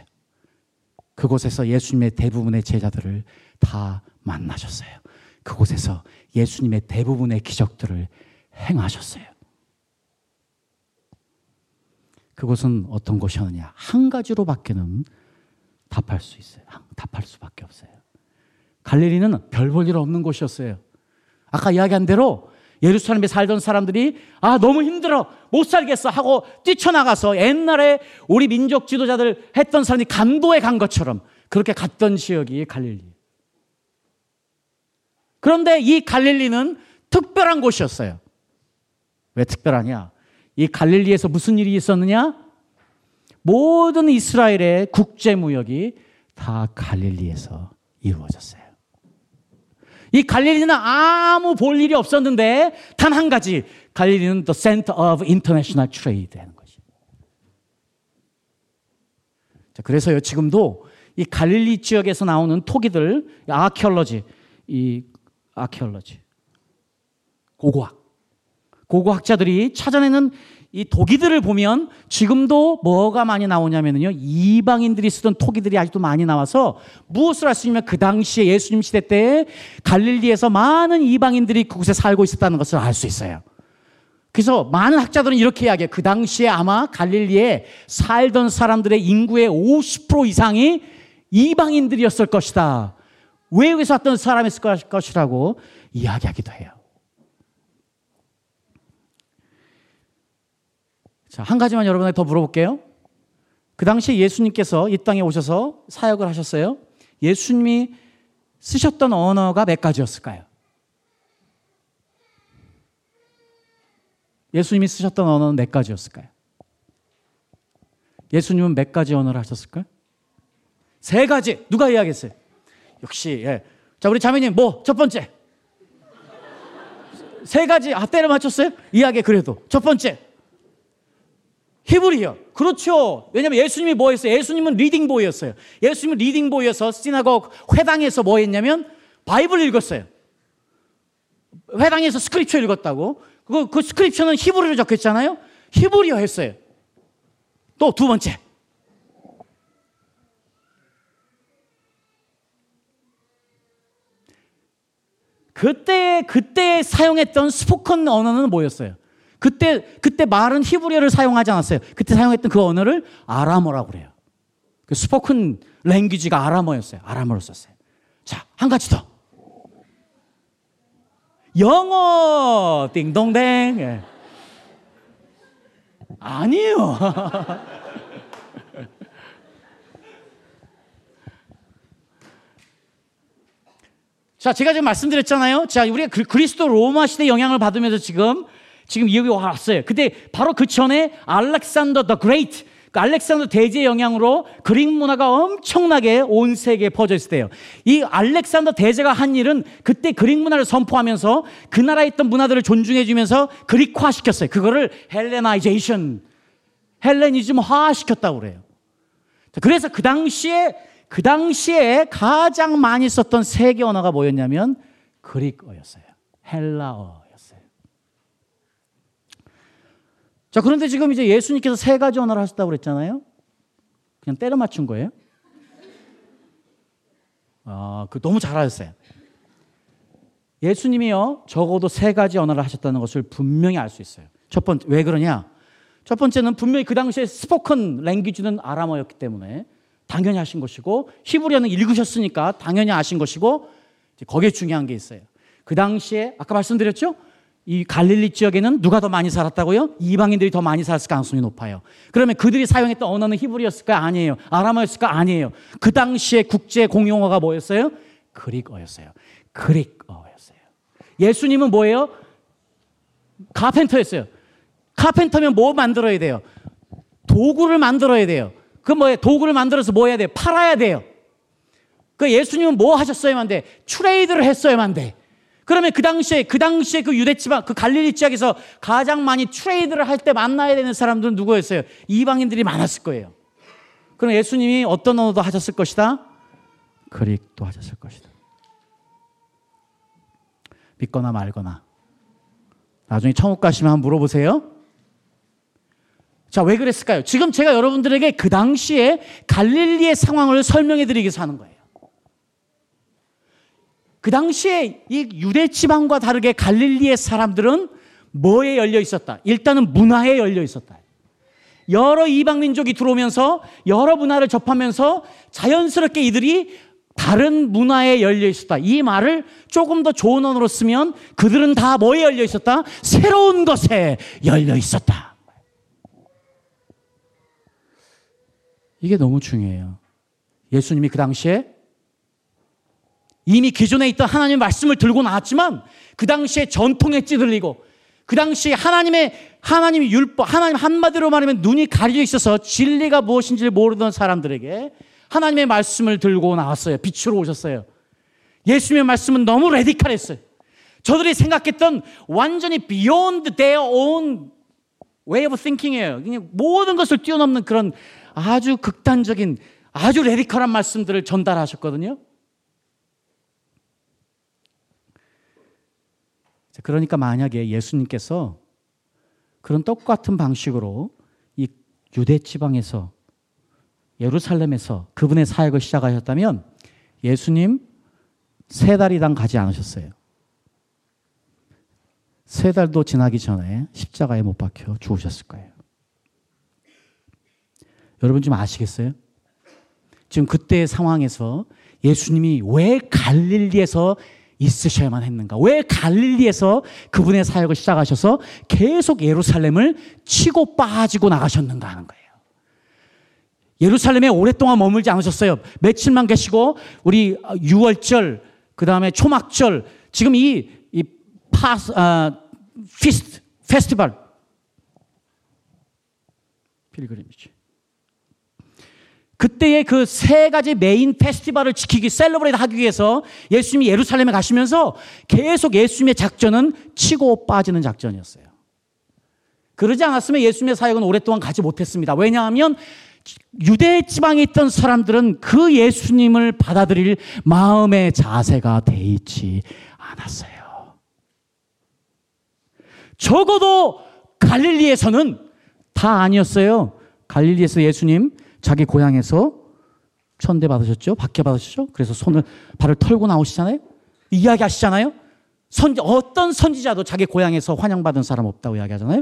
그곳에서 예수님의 대부분의 제자들을 다 만나셨어요. 그곳에서 예수님의 대부분의 기적들을 행하셨어요. 그곳은 어떤 곳이었느냐? 한 가지로밖에는 답할 수 있어요. 답할 수밖에 없어요. 갈릴리는 별 볼 일 없는 곳이었어요. 아까 이야기한 대로 예루살렘에 살던 사람들이 아 너무 힘들어 못 살겠어 하고 뛰쳐나가서 옛날에 우리 민족 지도자들 했던 사람이 간도에 간 것처럼 그렇게 갔던 지역이 갈릴리. 그런데 이 갈릴리는 특별한 곳이었어요. 왜 특별하냐? 이 갈릴리에서 무슨 일이 있었느냐? 모든 이스라엘의 국제 무역이 다 갈릴리에서 이루어졌어요. 이 갈릴리는 아무 볼 일이 없었는데 단 한 가지 갈릴리는 the center of international trade 하는 것이. 자, 그래서요 지금도 이 갈릴리 지역에서 나오는 토기들 아키올로지 이 아키올로지. 고고학. 고고 학자들이 찾아내는 이 토기들을 보면 지금도 뭐가 많이 나오냐면요. 이방인들이 쓰던 토기들이 아직도 많이 나와서 무엇을 할 수 있냐면 그 당시에 예수님 시대 때 갈릴리에서 많은 이방인들이 그곳에 살고 있었다는 것을 알 수 있어요. 그래서 많은 학자들은 이렇게 이야기해요. 그 당시에 아마 갈릴리에 살던 사람들의 인구의 50% 이상이 이방인들이었을 것이다. 외국에서 왔던 사람이었을 것이라고 이야기하기도 해요. 자, 한 가지만 여러분에게 더 물어볼게요. 그 당시에 예수님께서 이 땅에 오셔서 사역을 하셨어요. 예수님이 쓰셨던 언어가 몇 가지였을까요? 예수님이 쓰셨던 언어는 몇 가지였을까요? 예수님은 몇 가지 언어를 하셨을까요? 세 가지. 누가 이야기했어요? 역시, 예. 자, 우리 자매님, 뭐, 첫 번째. 세 가지, 아, 때려 맞췄어요? 이야기 그래도. 첫 번째. 히브리어. 그렇죠. 왜냐면 예수님이 뭐 했어요? 예수님은 reading boy였어요. 예수님은 reading boy여서 synagogue 회당에서 뭐 했냐면 Bible 읽었어요. 회당에서 scripture 읽었다고. 그, 그 scripture는 히브리로 적혀 있잖아요. 히브리어 했어요. 또 두 번째. 그때 그때 사용했던 스포컨 언어는 뭐였어요? 그때 그때 말은 히브리어를 사용하지 않았어요. 그때 사용했던 그 언어를 아람어라고 그래요. 그 스포컨 랭귀지가 아람어였어요. 아람어로 썼어요. 자, 한 가지 더. 영어 띵동댕. 예. 아니에요. 자, 제가 지금 말씀드렸잖아요. 자, 우리가 그리스도 로마 시대 영향을 받으면서 지금 지금 여기 왔어요. 근데 바로 그 전에 Alexander the Great 그 알렉산더 대제의 영향으로 Greek 문화가 엄청나게 온 세계에 퍼져 있을 때요. 이 알렉산더 대제가 한 일은 그때 Greek 문화를 선포하면서 그 나라에 있던 문화들을 존중해 주면서 Greek화 시켰어요. 그거를 Hellenization 헬레니즘화 시켰다고 그래요. 그래서 그 당시에 그 당시에 가장 많이 썼던 세계 언어가 뭐였냐면 Greek어였어요. 헬라어였어요. 자, 그런데 지금 이제 예수님께서 세 가지 언어를 하셨다고 그랬잖아요. 그냥 때려 맞춘 거예요. 아, 그 너무 잘하셨어요. 예수님이요, 적어도 세 가지 언어를 하셨다는 것을 분명히 알 수 있어요. 첫 번째, 왜 그러냐? 첫 번째는 분명히 그 당시에 스포컨 랭귀지는 아람어였기 때문에 당연히 하신 것이고 히브리어는 읽으셨으니까 당연히 아신 것이고 거기에 중요한 게 있어요. 그 당시에 아까 말씀드렸죠? 이 갈릴리 지역에는 누가 더 많이 살았다고요? 이방인들이 더 많이 살았을 가능성이 높아요. 그러면 그들이 사용했던 언어는 히브리어였을까? 아니에요. 아람어였을까? 아니에요. 그 당시에 국제 공용어가 뭐였어요? Greek어였어요. Greek어였어요. 예수님은 뭐예요? carpenter였어요. carpenter면 뭐 만들어야 돼요? 도구를 만들어야 돼요. 그 뭐예요? 도구를 만들어서 뭐 해야 돼요? 팔아야 돼요. 그 예수님은 뭐 하셨어야만 돼? trade를 했어야만 돼. 그러면 그 당시에 그 당시에 그 유대 지방 그 갈릴리 지역에서 가장 많이 trade를 할 때 만나야 되는 사람들은 누구였어요? 이방인들이 많았을 거예요. 그럼 예수님이 어떤 언어도 하셨을 것이다? 그릭도 하셨을 것이다. 믿거나 말거나. 나중에 천국 가시면 한번 물어보세요. 자, 왜 그랬을까요? 지금 제가 여러분들에게 그 당시에 갈릴리의 상황을 설명해 드리기 위해서 하는 거예요. 그 당시에 이 유대 지방과 다르게 갈릴리의 사람들은 뭐에 열려 있었다? 일단은 문화에 열려 있었다. 여러 이방 민족이 들어오면서 여러 문화를 접하면서 자연스럽게 이들이 다른 문화에 열려 있었다. 이 말을 조금 더 좋은 언어로 쓰면 그들은 다 뭐에 열려 있었다? 새로운 것에 열려 있었다. 이게 너무 중요해요. 예수님이 그 당시에 이미 기존에 있던 하나님의 말씀을 들고 나왔지만 그 당시에 전통에 찌들리고 그 당시에 하나님의 하나님의 율법 하나님 한마디로 말하면 눈이 가려져 있어서 진리가 무엇인지를 모르던 사람들에게 하나님의 말씀을 들고 나왔어요. 빛으로 오셨어요. 예수님의 말씀은 너무 레디칼했어요. 저들이 생각했던 완전히 beyond their own way of thinking이에요. 그냥 모든 것을 뛰어넘는 그런 아주 극단적인 아주 레디컬한 말씀들을 전달하셨거든요. 그러니까 만약에 예수님께서 그런 똑같은 방식으로 이 유대 지방에서 예루살렘에서 그분의 사역을 시작하셨다면 예수님 세 달이당 가지 않으셨어요. 세 달도 지나기 전에 십자가에 못 박혀 죽으셨을 거예요. 여러분 좀 아시겠어요? 지금 그때의 상황에서 예수님이 왜 갈릴리에서 있으셔야만 했는가? 왜 갈릴리에서 그분의 사역을 시작하셔서 계속 예루살렘을 치고 빠지고 나가셨는가 하는 거예요. 예루살렘에 오랫동안 머물지 않으셨어요. 며칠만 계시고 우리 유월절 그다음에 초막절 지금 이 이 파스 아 feast festival pilgrim이죠. 그때의 그 세 가지 main festival을 지키기, celebrate 하기 위해서 예수님이 예루살렘에 가시면서 계속 예수님의 작전은 치고 빠지는 작전이었어요. 그러지 않았으면 예수님의 사역은 오랫동안 가지 못했습니다. 왜냐하면 유대 지방에 있던 사람들은 그 예수님을 받아들일 마음의 자세가 돼 있지 않았어요. 적어도 갈릴리에서는 다 아니었어요. 갈릴리에서 예수님 자기 고향에서 천대 받으셨죠? 박해 받으셨죠? 그래서 손을 발을 털고 나오시잖아요. 이야기하시잖아요. 선 어떤 선지자도 자기 고향에서 환영받은 사람 없다고 이야기하잖아요.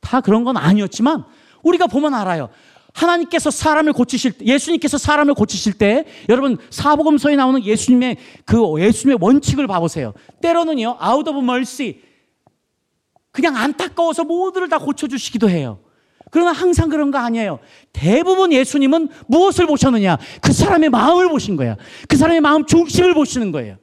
다 그런 건 아니었지만 우리가 보면 알아요. 하나님께서 사람을 고치실 때, 예수님께서 사람을 고치실 때, 여러분, 사복음서에 나오는 예수님의 그 예수님의 원칙을 봐보세요. 때로는요, out of mercy. 그냥 안타까워서 모두를 다 고쳐주시기도 해요. 그러나 항상 그런 거 아니에요. 대부분 예수님은 무엇을 보셨느냐? 그 사람의 마음을 보신 거야. 그 사람의 마음 중심을 보시는 거예요.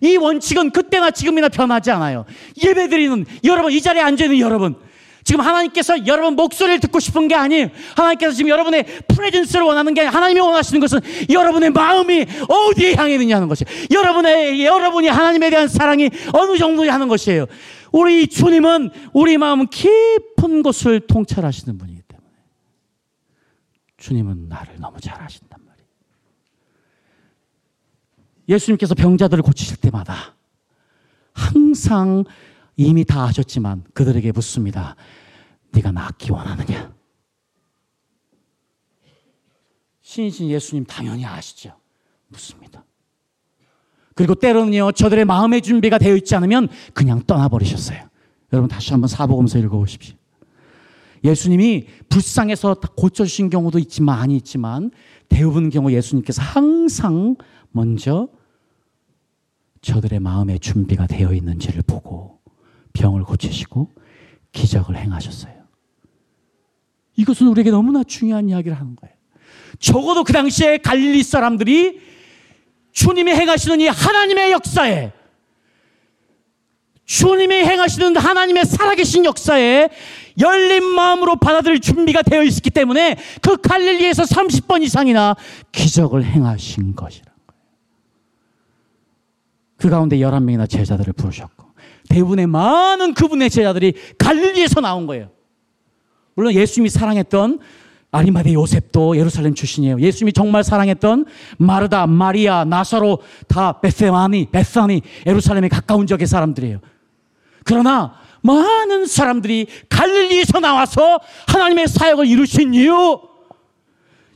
이 원칙은 그때나 지금이나 변하지 않아요. 예배 드리는 여러분, 이 자리에 앉아 있는 여러분. 지금 하나님께서 여러분 목소리를 듣고 싶은 게 아니에요. 하나님께서 지금 여러분의 프레젠스를 원하는 게 하나님이 원하시는 것은 여러분의 마음이 어디에 향해 있느냐 하는 것이에요. 여러분의, 여러분이 하나님에 대한 사랑이 어느 정도냐 하는 것이에요. 우리 주님은 우리 마음 깊은 곳을 통찰하시는 분이기 때문에 주님은 나를 너무 잘 아신단 말이에요. 예수님께서 병자들을 고치실 때마다 항상 이미 다 아셨지만 그들에게 묻습니다. 네가 낫기 원하느냐? 신이신 예수님 당연히 아시죠. 묻습니다. 그리고 때로는요, 저들의 마음의 준비가 되어 있지 않으면 그냥 떠나버리셨어요. 여러분 다시 한번 사복음서 읽어보십시오. 예수님이 불쌍해서 고쳐주신 경우도 있지만, 많이 있지만, 대부분 경우 예수님께서 항상 먼저 저들의 마음의 준비가 되어 있는지를 보고 병을 고치시고 기적을 행하셨어요. 이것은 우리에게 너무나 중요한 이야기를 하는 거예요. 적어도 그 당시에 갈릴리 사람들이 주님이 행하시는 이 하나님의 역사에 주님이 행하시는 하나님의 살아계신 역사에 열린 마음으로 받아들일 준비가 되어 있었기 때문에 그 갈릴리에서 30번 이상이나 기적을 행하신 것이란 거예요. 그 가운데 11명이나 제자들을 부르셨고 대부분의 많은 그분의 제자들이 갈릴리에서 나온 거예요. 물론 예수님이 사랑했던 아리마대 요셉도 예루살렘 출신이에요. 예수님이 정말 사랑했던 마르다, 마리아, 나사로 다 베세마니, 베사니, 예루살렘에 가까운 지역의 사람들이에요. 그러나 많은 사람들이 갈릴리에서 나와서 하나님의 사역을 이루신 이유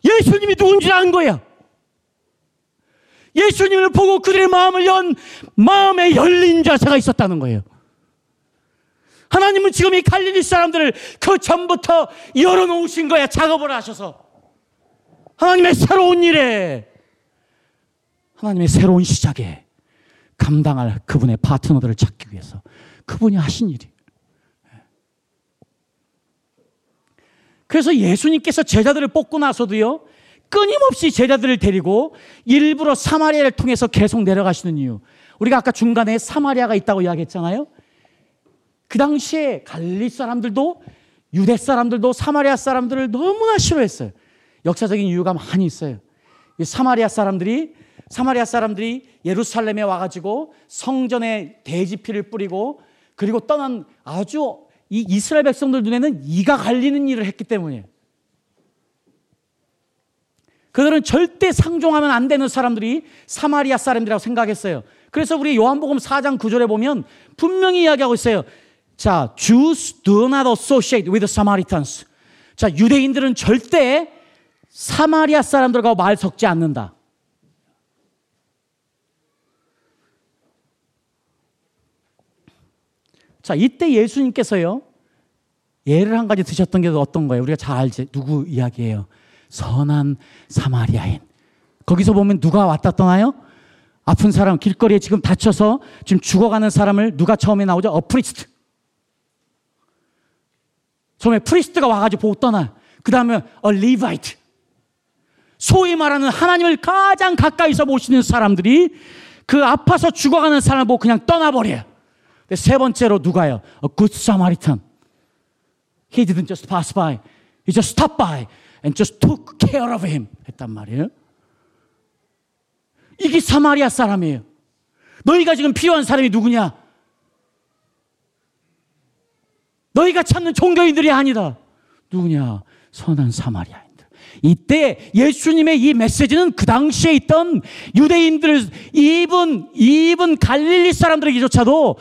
예수님이 누군지 아는 거야. 예수님을 보고 그들의 마음을 연 마음에 열린 자세가 있었다는 거예요. 하나님은 지금 이 갈릴리 사람들을 그 전부터 열어놓으신 거야. 작업을 하셔서. 하나님의 새로운 일에, 하나님의 새로운 시작에 감당할 그분의 파트너들을 찾기 위해서 그분이 하신 일이. 그래서 예수님께서 제자들을 뽑고 나서도요, 끊임없이 제자들을 데리고 일부러 사마리아를 통해서 계속 내려가시는 이유. 우리가 아까 중간에 사마리아가 있다고 이야기했잖아요. 그 당시에 갈리 사람들도 유대 사람들도 사마리아 사람들을 너무나 싫어했어요. 역사적인 이유가 많이 있어요. 사마리아 사람들이 사마리아 사람들이 예루살렘에 와가지고 성전에 대지피를 뿌리고 그리고 떠난 아주 이 이스라엘 백성들 눈에는 이가 갈리는 일을 했기 때문이에요. 그들은 절대 상종하면 안 되는 사람들이 사마리아 사람들이라고 생각했어요. 그래서 우리 요한복음 4장 9절에 보면 분명히 이야기하고 있어요. 자, Jews do not associate with Samaritans. 자, 유대인들은 절대 사마리아 사람들과 말 섞지 않는다. 자, 이때 예수님께서요, 예를 한 가지 드셨던 게 어떤 거예요? 우리가 잘 알지. 누구 이야기예요? 선한 사마리아인. 거기서 보면 누가 왔다 떠나요? 아픈 사람, 길거리에 지금 다쳐서 지금 죽어가는 사람을 누가 처음에 나오죠? A priest. 처음에 priest가 와가지고 보고 떠나. 그 다음에 a Levite. 소위 말하는 하나님을 가장 가까이서 모시는 사람들이 그 아파서 죽어가는 사람을 보고 그냥 떠나버려요. 세 번째로 누가요? Good Samaritan. He didn't just pass by. He just stopped by and just took care of him. 했단 말이에요. 이게 사마리아 사람이에요. 너희가 지금 필요한 사람이 누구냐? 너희가 찾는 종교인들이 아니다. 누구냐? 선한 사마리아인들. 이때 예수님의 이 메시지는 그 당시에 있던 유대인들, 이분, 이분 갈릴리 사람들에게조차도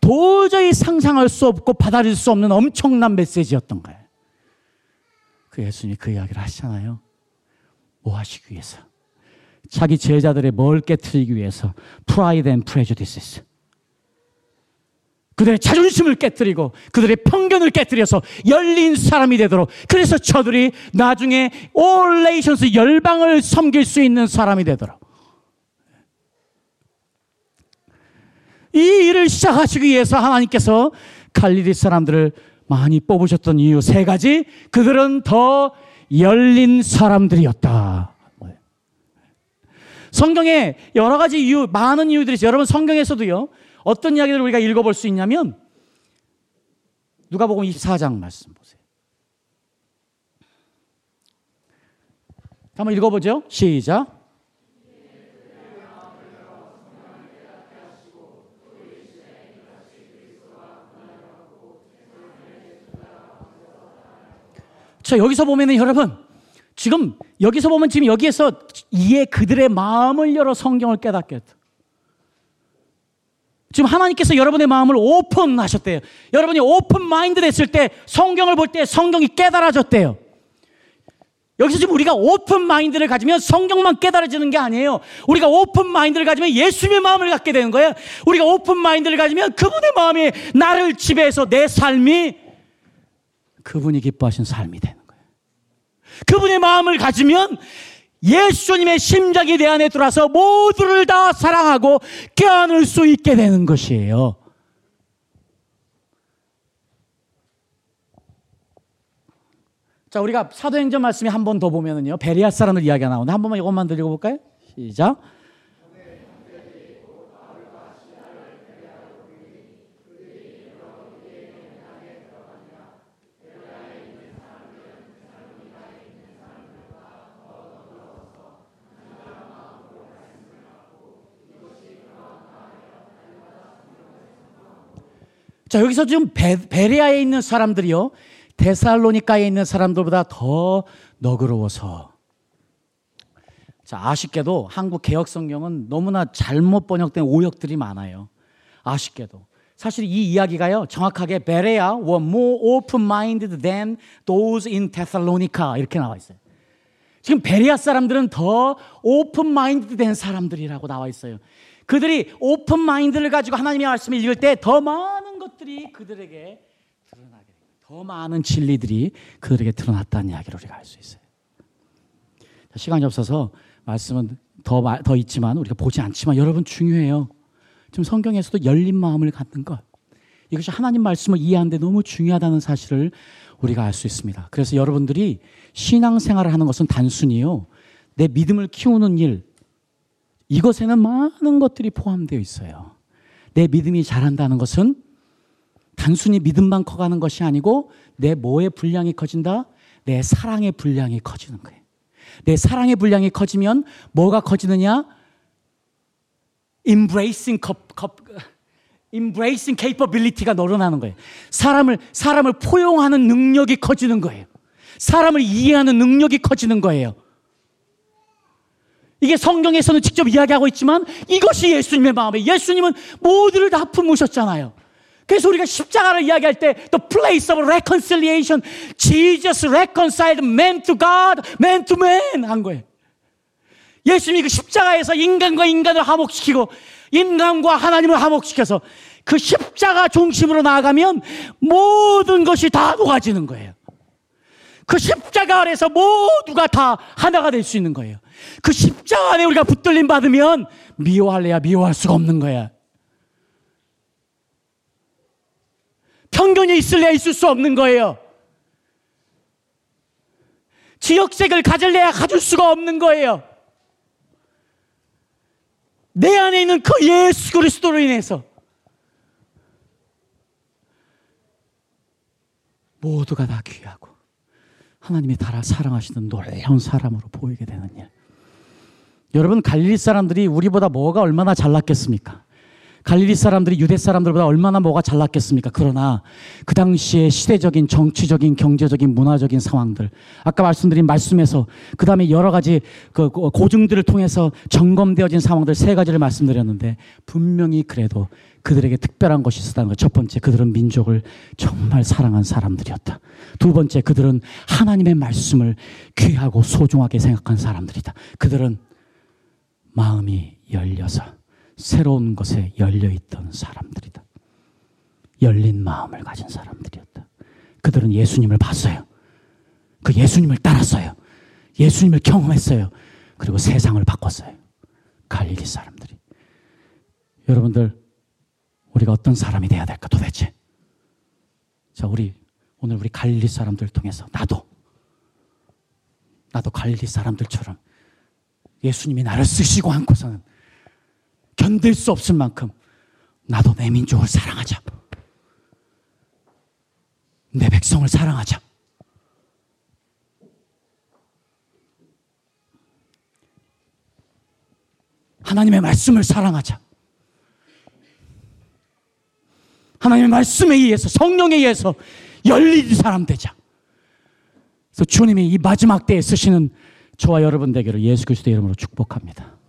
도저히 상상할 수 없고 받아들일 수 없는 엄청난 메시지였던 거예요. 그 예수님이 그 이야기를 하시잖아요. 뭐 하시기 위해서? 자기 제자들의 뭘 깨뜨리기 위해서? Pride and prejudices. 그들의 자존심을 깨뜨리고 그들의 편견을 깨뜨려서 열린 사람이 되도록 그래서 저들이 나중에 all nations 열방을 섬길 수 있는 사람이 되도록 이 일을 시작하시기 위해서 하나님께서 갈릴리 사람들을 많이 뽑으셨던 이유 세 가지. 그들은 더 열린 사람들이었다. 성경에 여러 가지 이유, 많은 이유들이 있어요. 여러분 성경에서도요. 어떤 이야기를 우리가 읽어볼 수 있냐면 누가복음 24장 말씀 보세요. 한번 읽어보죠. 시작. 자, 여기서 보면은 여러분, 지금 여기서 보면 지금 여기에서 이에 그들의 마음을 열어 성경을 깨닫게 했다. 지금 하나님께서 여러분의 마음을 open하셨대요. 여러분이 open mind 됐을 때 성경을 볼 때 성경이 깨달아졌대요. 여기서 지금 우리가 open mind를 가지면 성경만 깨달아지는 게 아니에요. 우리가 open mind를 가지면 예수님의 마음을 갖게 되는 거예요. 우리가 open mind를 가지면 그분의 마음이 나를 지배해서 내 삶이 그분이 기뻐하신 삶이 되는 거예요. 그분의 마음을 가지면 예수님의 심장이 내 안에 들어와서 모두를 다 사랑하고 껴안을 수 있게 되는 것이에요. 자, 우리가 사도행전 말씀이 한 번 더 보면은요, 베리아 사람들 이야기가 나오는데 한 번만 이것만 들려볼까요? 시작. 자, 여기서 지금 베, 베레아에 있는 사람들이요. 데살로니카에 있는 사람들보다 더 너그러워서. 자, 아쉽게도 한국 개혁 성경은 너무나 잘못 번역된 오역들이 많아요. 아쉽게도. 사실 이 이야기가요, 정확하게 베레아 were more open-minded than those in Thessalonica 이렇게 나와 있어요. 지금 베레아 사람들은 더 open-minded 된 사람들이라고 나와 있어요. 그들이 open mind를 가지고 하나님의 말씀을 읽을 때 더 많은 것들이 그들에게 드러나게 됩니다. 더 많은 진리들이 그들에게 드러났다는 이야기를 우리가 알 수 있어요. 시간이 없어서 말씀은 더, 더 있지만 우리가 보지 않지만 여러분 중요해요. 지금 성경에서도 열린 마음을 갖는 것. 이것이 하나님 말씀을 이해하는데 너무 중요하다는 사실을 우리가 알 수 있습니다. 그래서 여러분들이 신앙생활을 하는 것은 단순히요. 내 믿음을 키우는 일, 이것에는 많은 것들이 포함되어 있어요. 내 믿음이 자란다는 것은 단순히 믿음만 커가는 것이 아니고 내 뭐의 분량이 커진다? 내 사랑의 분량이 커지는 거예요. 내 사랑의 분량이 커지면 뭐가 커지느냐? embracing embracing capability가 늘어나는 거예요. 사람을 사람을 포용하는 능력이 커지는 거예요. 사람을 이해하는 능력이 커지는 거예요. 이게 성경에서는 직접 이야기하고 있지만 이것이 예수님의 마음이에요. 예수님은 모두를 다 품으셨잖아요. 그래서 우리가 십자가를 이야기할 때 the place of reconciliation, Jesus reconciled man to God, man to man 한 거예요. 예수님이 그 십자가에서 인간과 인간을 화목시키고 인간과 하나님을 화목시켜서 그 십자가 중심으로 나아가면 모든 것이 다 녹아지는 거예요. 그 십자가 아래서 모두가 다 하나가 될 수 있는 거예요. 그 십자가 안에 우리가 붙들림 받으면 미워할래야 미워할 수가 없는 거야. 편견이 있을래야 있을 수 없는 거예요. 지역색을 가질래야 가질 수가 없는 거예요. 내 안에 있는 그 예수 그리스도로 인해서 모두가 다 귀하고 하나님이 다 사랑하시는 놀라운 사람으로 보이게 되는 일. 여러분 갈릴리 사람들이 우리보다 뭐가 얼마나 잘났겠습니까? 갈릴리 사람들이 유대 사람들보다 얼마나 뭐가 잘났겠습니까? 그러나 그 당시에 시대적인 정치적인 경제적인 문화적인 상황들 아까 말씀드린 말씀에서 그 다음에 여러 가지 그 고증들을 통해서 점검되어진 상황들 세 가지를 말씀드렸는데 분명히 그래도 그들에게 특별한 것이 있었다는 것. 첫 번째, 그들은 민족을 정말 사랑한 사람들이었다. 두 번째, 그들은 하나님의 말씀을 귀하고 소중하게 생각한 사람들이다. 그들은 마음이 열려서 새로운 것에 열려있던 사람들이다. 열린 마음을 가진 사람들이었다. 그들은 예수님을 봤어요. 그 예수님을 따랐어요. 예수님을 경험했어요. 그리고 세상을 바꿨어요. 갈릴리 사람들이. 여러분들, 우리가 어떤 사람이 돼야 될까 도대체? 자, 우리 오늘 우리 갈릴리 사람들 통해서 나도 나도 갈릴리 사람들처럼 예수님이 나를 쓰시고 않고서는 견딜 수 없을 만큼 나도 내 민족을 사랑하자. 내 백성을 사랑하자. 하나님의 말씀을 사랑하자. 하나님의 말씀에 의해서 성령에 의해서 열린 사람 되자. 그래서 주님이 이 마지막 때에 쓰시는 저와 여러분 되기를 예수 그리스도의 이름으로 축복합니다.